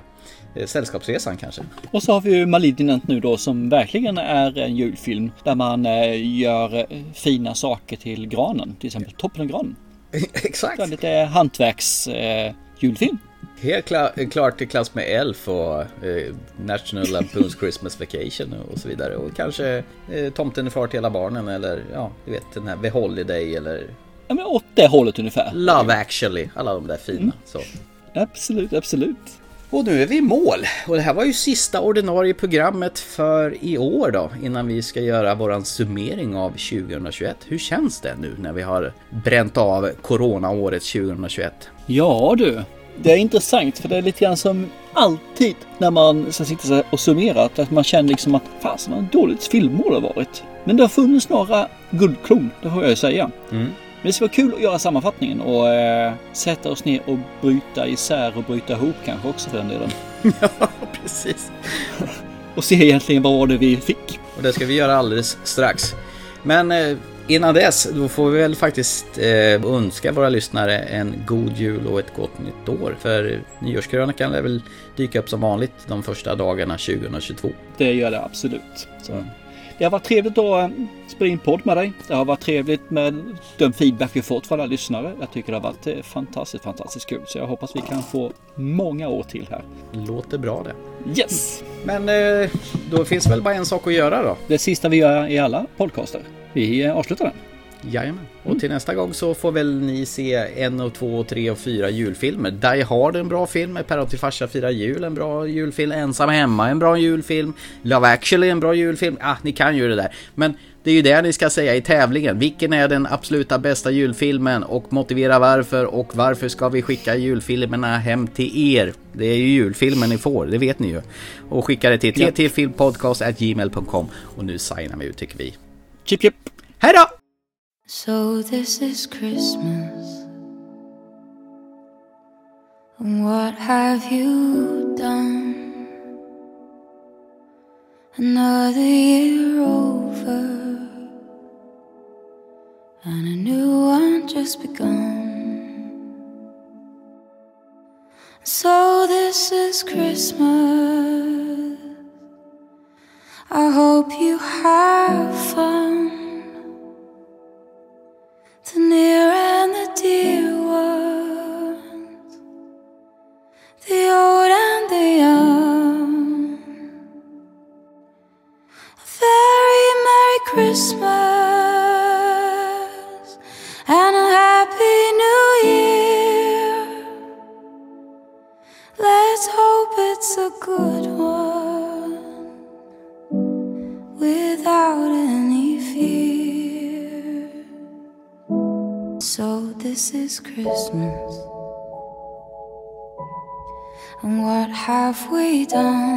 Eh, Sällskapsresan kanske. Och så har vi ju Malignant nu då som verkligen är en julfilm där man eh, gör fina saker till granen. Till exempel toppen av granen. Exakt. Det är lite hantverks eh, julfilm. Helt klar, klart i klass med Elf och eh, National Lampoon's Christmas Vacation och så vidare. Och kanske eh, Tomten är far till hela barnen eller ja, du vet den här The Holiday eller... Ja men åt det hållet ungefär. Love actually, alla de där fina. Mm. Så. Absolut, absolut. Och nu är vi i mål. Och det här var ju sista ordinarie programmet för i år då, innan vi ska göra våran summering av 2021. Hur känns det nu när vi har bränt av coronaåret 2021? Ja du, det är intressant för det är lite grann som alltid när man ska sitta och summera att man känner liksom att fasen vad dåligt filmår det har varit. Men det har funnits några guldklon, det får jag ju säga. Mm. Men det ska vara kul att göra sammanfattningen och eh, sätta oss ner och bryta isär och bryta ihop kanske också för den delen. ja, precis. och se egentligen vad var det vi fick. Och det ska vi göra alldeles strax. Men eh, innan dess, då får vi väl faktiskt eh, önska våra lyssnare en god jul och ett gott nytt år. För nyårskrönikan lär väl dyka upp som vanligt de första dagarna 2022. Det gör det absolut. Så. Det har varit trevligt att eh, spela in podd med dig. Det har varit trevligt med den feedback vi fått från alla lyssnare. Jag tycker det har varit eh, fantastiskt, fantastiskt kul. Så jag hoppas vi kan få många år till här. Låter bra det. Yes! Men eh, då finns väl bara en sak att göra då. Det sista vi gör i alla podcaster. Vi avslutar den. Jajamän. Och till nästa gång så får väl ni se en och två och tre och fyra julfilmer. Die Hard är en bra film och till farsa firar jul, en bra julfilm. Ensam hemma en bra julfilm. Love actually en bra julfilm. Ah, ni kan ju det där. Men det är ju det ni ska säga i tävlingen. Vilken är den absoluta bästa julfilmen och motivera varför och varför ska vi skicka julfilmerna hem till er? Det är ju julfilmen ni får, det vet ni ju. Och skicka det till ttfilmpodcast.gmail.com Och nu signar vi ut tycker vi. Chip chip! Hej då! So this is Christmas. And what have you done? Another year over. And a new one just begun. So this is Christmas. I hope you have fun Christmas. And what have we done?